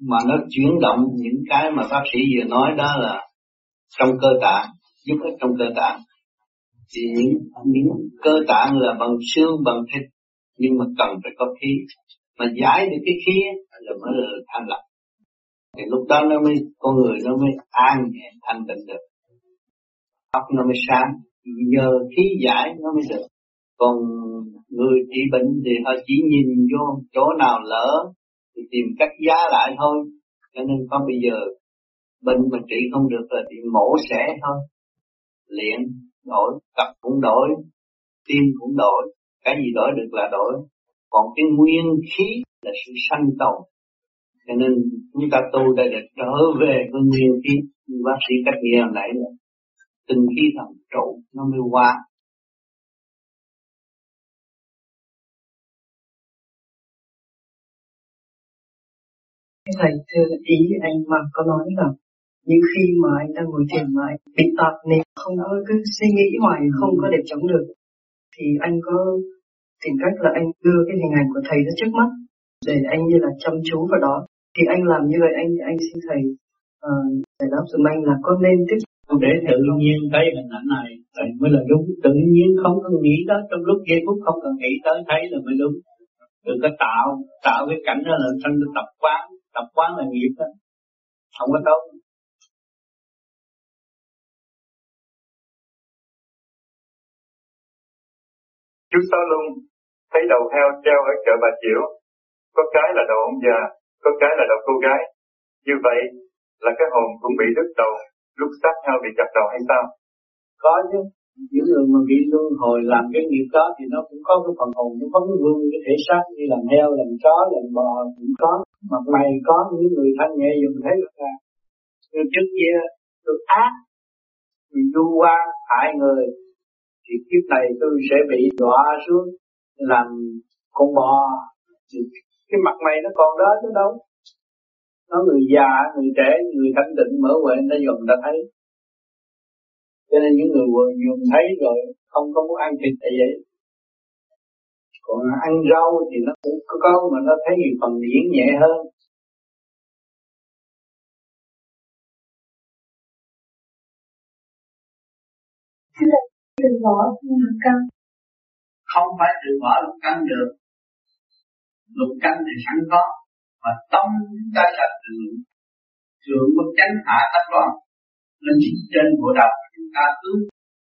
mà nó chuyển động những cái mà bác sĩ vừa nói đó là trong cơ tạng giúp ích trong cơ tạng. Thì những những cơ tạng là bằng xương, bằng thịt, nhưng mà cần phải có khí. Mà giải được cái khí là mới là thanh lọc. Thì lúc đó nó mới, con người nó mới an nhẹ, thanh tịnh được. Óc nó mới sáng. Nhờ khí giải nó mới được. Còn người trị bệnh thì họ chỉ nhìn vô chỗ nào lỡ, thì tìm cách giá lại thôi. Cho nên con bây giờ bệnh mà trị không được là thì mổ xẻ thôi luyện đổi, tập cũng đổi, tim cũng đổi, cái gì đổi được là đổi. Còn cái nguyên khí là sự sanh tồn. Cho nên chúng ta tu đã được trở về với nguyên khí. Như bác sĩ cách nghĩa hồi nãy là tinh khí thần trụ nó mới qua. Thầy thưa ý anh mà có nói rằng những khi mà anh đang ngồi thiền mà anh bị tạp niệm không có cứ suy nghĩ hoài không có để chống được thì anh có tìm cách là anh đưa cái hình ảnh của thầy ra trước mắt để anh như là chăm chú vào đó. Thì anh làm như vậy anh anh xin thầy uh, giải đáp dùm anh là có nên tiếp để tự nhiên thấy hình ảnh này thì mới là đúng. Tự nhiên không có nghĩ đó trong lúc giây phút không cần nghĩ tới thấy là mới đúng. Đừng có tạo tạo cái cảnh đó là thành tập quán. Tập quán là nghiệp đó. Không có tốt chú Sáu Lung thấy đầu heo treo ở chợ Bà Chiểu, có cái là đầu ông già, có cái là đầu cô gái. Như vậy là cái hồn cũng bị đứt đầu lúc sát heo bị chặt đầu hay sao? Có chứ, những người mà bị luân hồi làm cái nghiệp đó thì nó cũng có cái phần hồn nó vấn vương cái thể xác như làm heo, làm chó, làm bò cũng có. Mặt mày có những người thanh nhẹ dùng thấy được là người trước kia được ác, người du qua hại người thì kiếp này tôi sẽ bị đọa xuống làm con bò. Thì cái mặt mày nó còn đó chứ đâu. Nó người già, người trẻ, người thanh định mở huệ nó dùng ta thấy. Cho nên những người vừa dùng thấy rồi không có muốn ăn thịt tại vậy. Còn ăn rau thì nó cũng có mà nó thấy phần điển nhẹ hơn. Bỏ lục căn. Không phải từ bỏ lục căn được. Lục căn thì sẵn có, mà tâm chúng ta là thượng thượng bất chánh hạ tắc loạn nên chỉ trên bộ đầu chúng ta cứ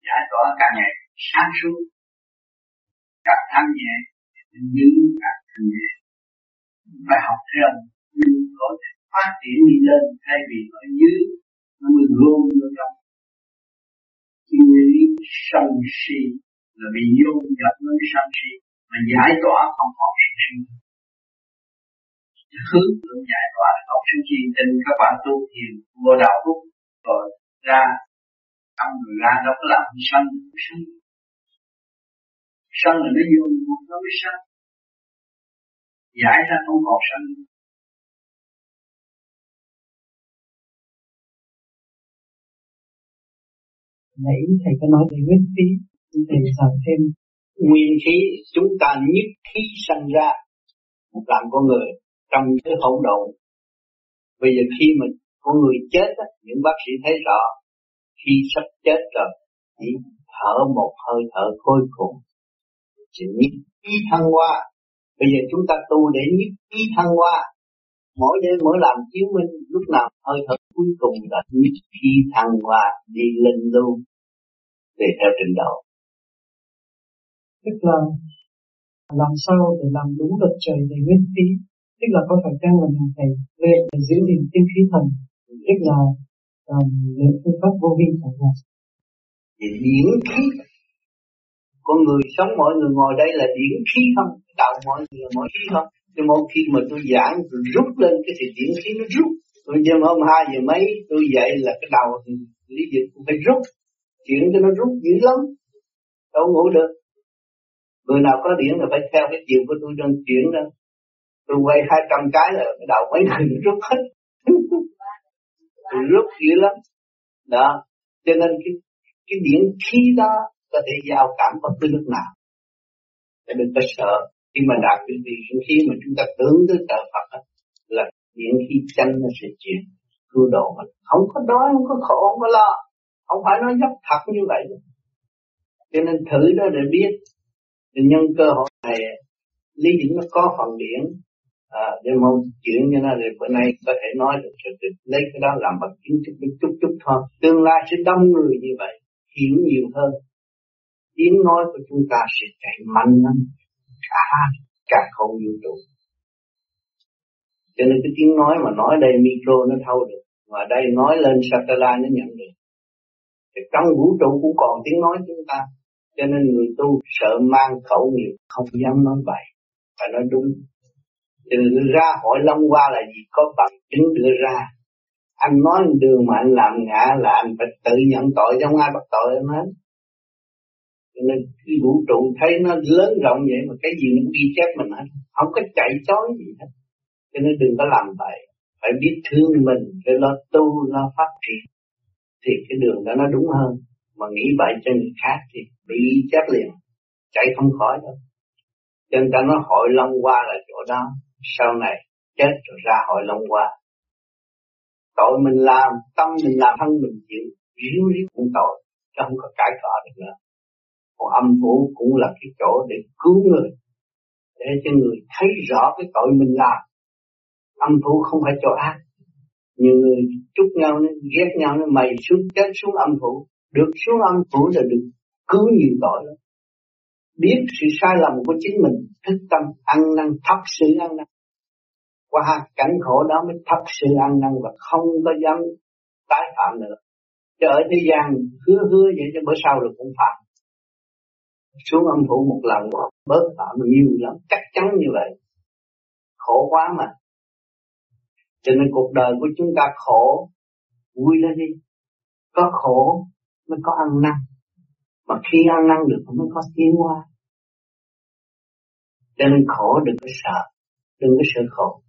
giải tỏa càng ngày, sáng suốt. Càng thanh nhẹ như càng thanh nhẹ. Phải học theo, nhưng có thể phát triển đi lên thay vì ở dưới, nó mình luôn vô trong. Nguyên sân si, là bị vô nhập với sân si, mà giải tỏa không còn sân si. Thứ lượng giải tỏa không sân si nên các bạn tu thiền, vô đạo phúc, rồi ra, tâm người ra đâu có làm sân sân. Sân là nó vô nó mới sân. Giải ra không còn sân. Nãy thầy có nói về nguyên khí thầy giảng thêm. Nguyên khí chúng ta nhất khí sanh ra làm con người trong cái hỗn độn. Bây giờ khi mình con người chết á, những bác sĩ thấy rõ khi sắp chết rồi chỉ thở một hơi thở cuối cùng chỉ nhất khí thăng hoa. Bây giờ chúng ta tu để nhất khí thăng hoa. Mỗi đêm mỗi làm chứng minh lúc nào hơi thở cuối cùng là nhất khí thăng hoa đi lên luôn để theo trình độ tức là làm sao để làm đúng luật trời về nguyên khí tức là có phải chăng là mình phải luyện để giữ gìn tinh khí thần tức là um, luyện phương pháp vô vi chẳng hạn. Thì điển khí con người sống mọi người ngồi đây là điển khí không? Đạo mọi người mọi khí không? Nhưng mỗi khi mà tôi giảng tôi rút lên cái thì điển khí nó rút. Tôi đêm hôm hai giờ mấy tôi dậy là cái đầu lý dịch cũng phải rút chuyện cho nó rút dữ lắm. Đâu ngủ được. Người nào có điện là phải theo cái chiều của tôi đang chuyển đó. Tôi quay hai trăm cái là cái đầu mấy người rút hết. Rút dữ lắm. Đó. Cho nên cái cái điện khí đó có thể giao cảm bất cứ lúc nào. Để đừng có sợ khi mà đạt được điện khí mà chúng ta tưởng tới trời Phật là điện khí chân nó sẽ chuyển cứu độ mình. Không có đói, không có khổ, không có lo không phải nói dốc thật như vậy. Cho nên thử đó để biết. Để nhân cơ hội này lý dĩnh nó có phần điển. À, để mong chuyện như nó rồi bữa nay có thể nói được, được lấy cái đó làm bằng chứng chút chút chút chút thôi. Tương lai sẽ đông người như vậy hiểu nhiều hơn. Tiếng nói của chúng ta sẽ chạy mạnh lắm. Cả cả không vũ trụ. Cho nên cái tiếng nói mà nói đây micro nó thâu được. Mà đây nói lên satellite nó nhận được thì trong vũ trụ cũng còn tiếng nói chúng ta. Cho nên người tu sợ mang khẩu nghiệp, không dám nói bậy. Phải nói đúng. Từ ra hỏi long qua là gì? Có bằng chứng đưa ra. Anh nói đường mà anh làm ngã là anh phải tự nhận tội trong ai bắt tội anh hết cho nên cái vũ trụ thấy nó lớn rộng vậy mà cái gì nó ghi chép mình hết. Không có chạy chối gì hết. Cho nên đừng có làm vậy phải biết thương mình để lo tu, lo phát triển thì cái đường đó nó đúng hơn. Mà nghĩ bậy cho người khác thì bị chết liền, chạy không khỏi đâu. Cho nên ta nói hội long qua là chỗ đó. Sau này chết rồi ra hội long qua tội mình làm, tâm mình làm, thân mình chịu ríu ríu cũng tội. Chứ không có cãi cọ được nữa. Còn âm phủ cũng là cái chỗ để cứu người. Để cho người thấy rõ cái tội mình làm. Âm phủ không phải chỗ ác nhiều người chúc nhau nó ghét nhau nó mày xuống chết xuống âm phủ. Được xuống âm phủ là được cứu nhiều tội lắm. Biết sự sai lầm của chính mình, thức tâm ăn năn thấp sự ăn năn. Qua cảnh khổ đó mới thấp sự ăn năn và không có dám tái phạm nữa. Chứ ở thế gian hứa hứa vậy cho bữa sau rồi cũng phạm. Xuống âm phủ một lần, bớt phạm nhiều lắm, chắc chắn như vậy. Khổ quá mà cho nên cuộc đời của chúng ta khổ, vui lên đi. Có khổ mới có ăn năn. Mà khi ăn năn được mới có tiến qua cho nên khổ đừng có sợ, đừng có sợ khổ.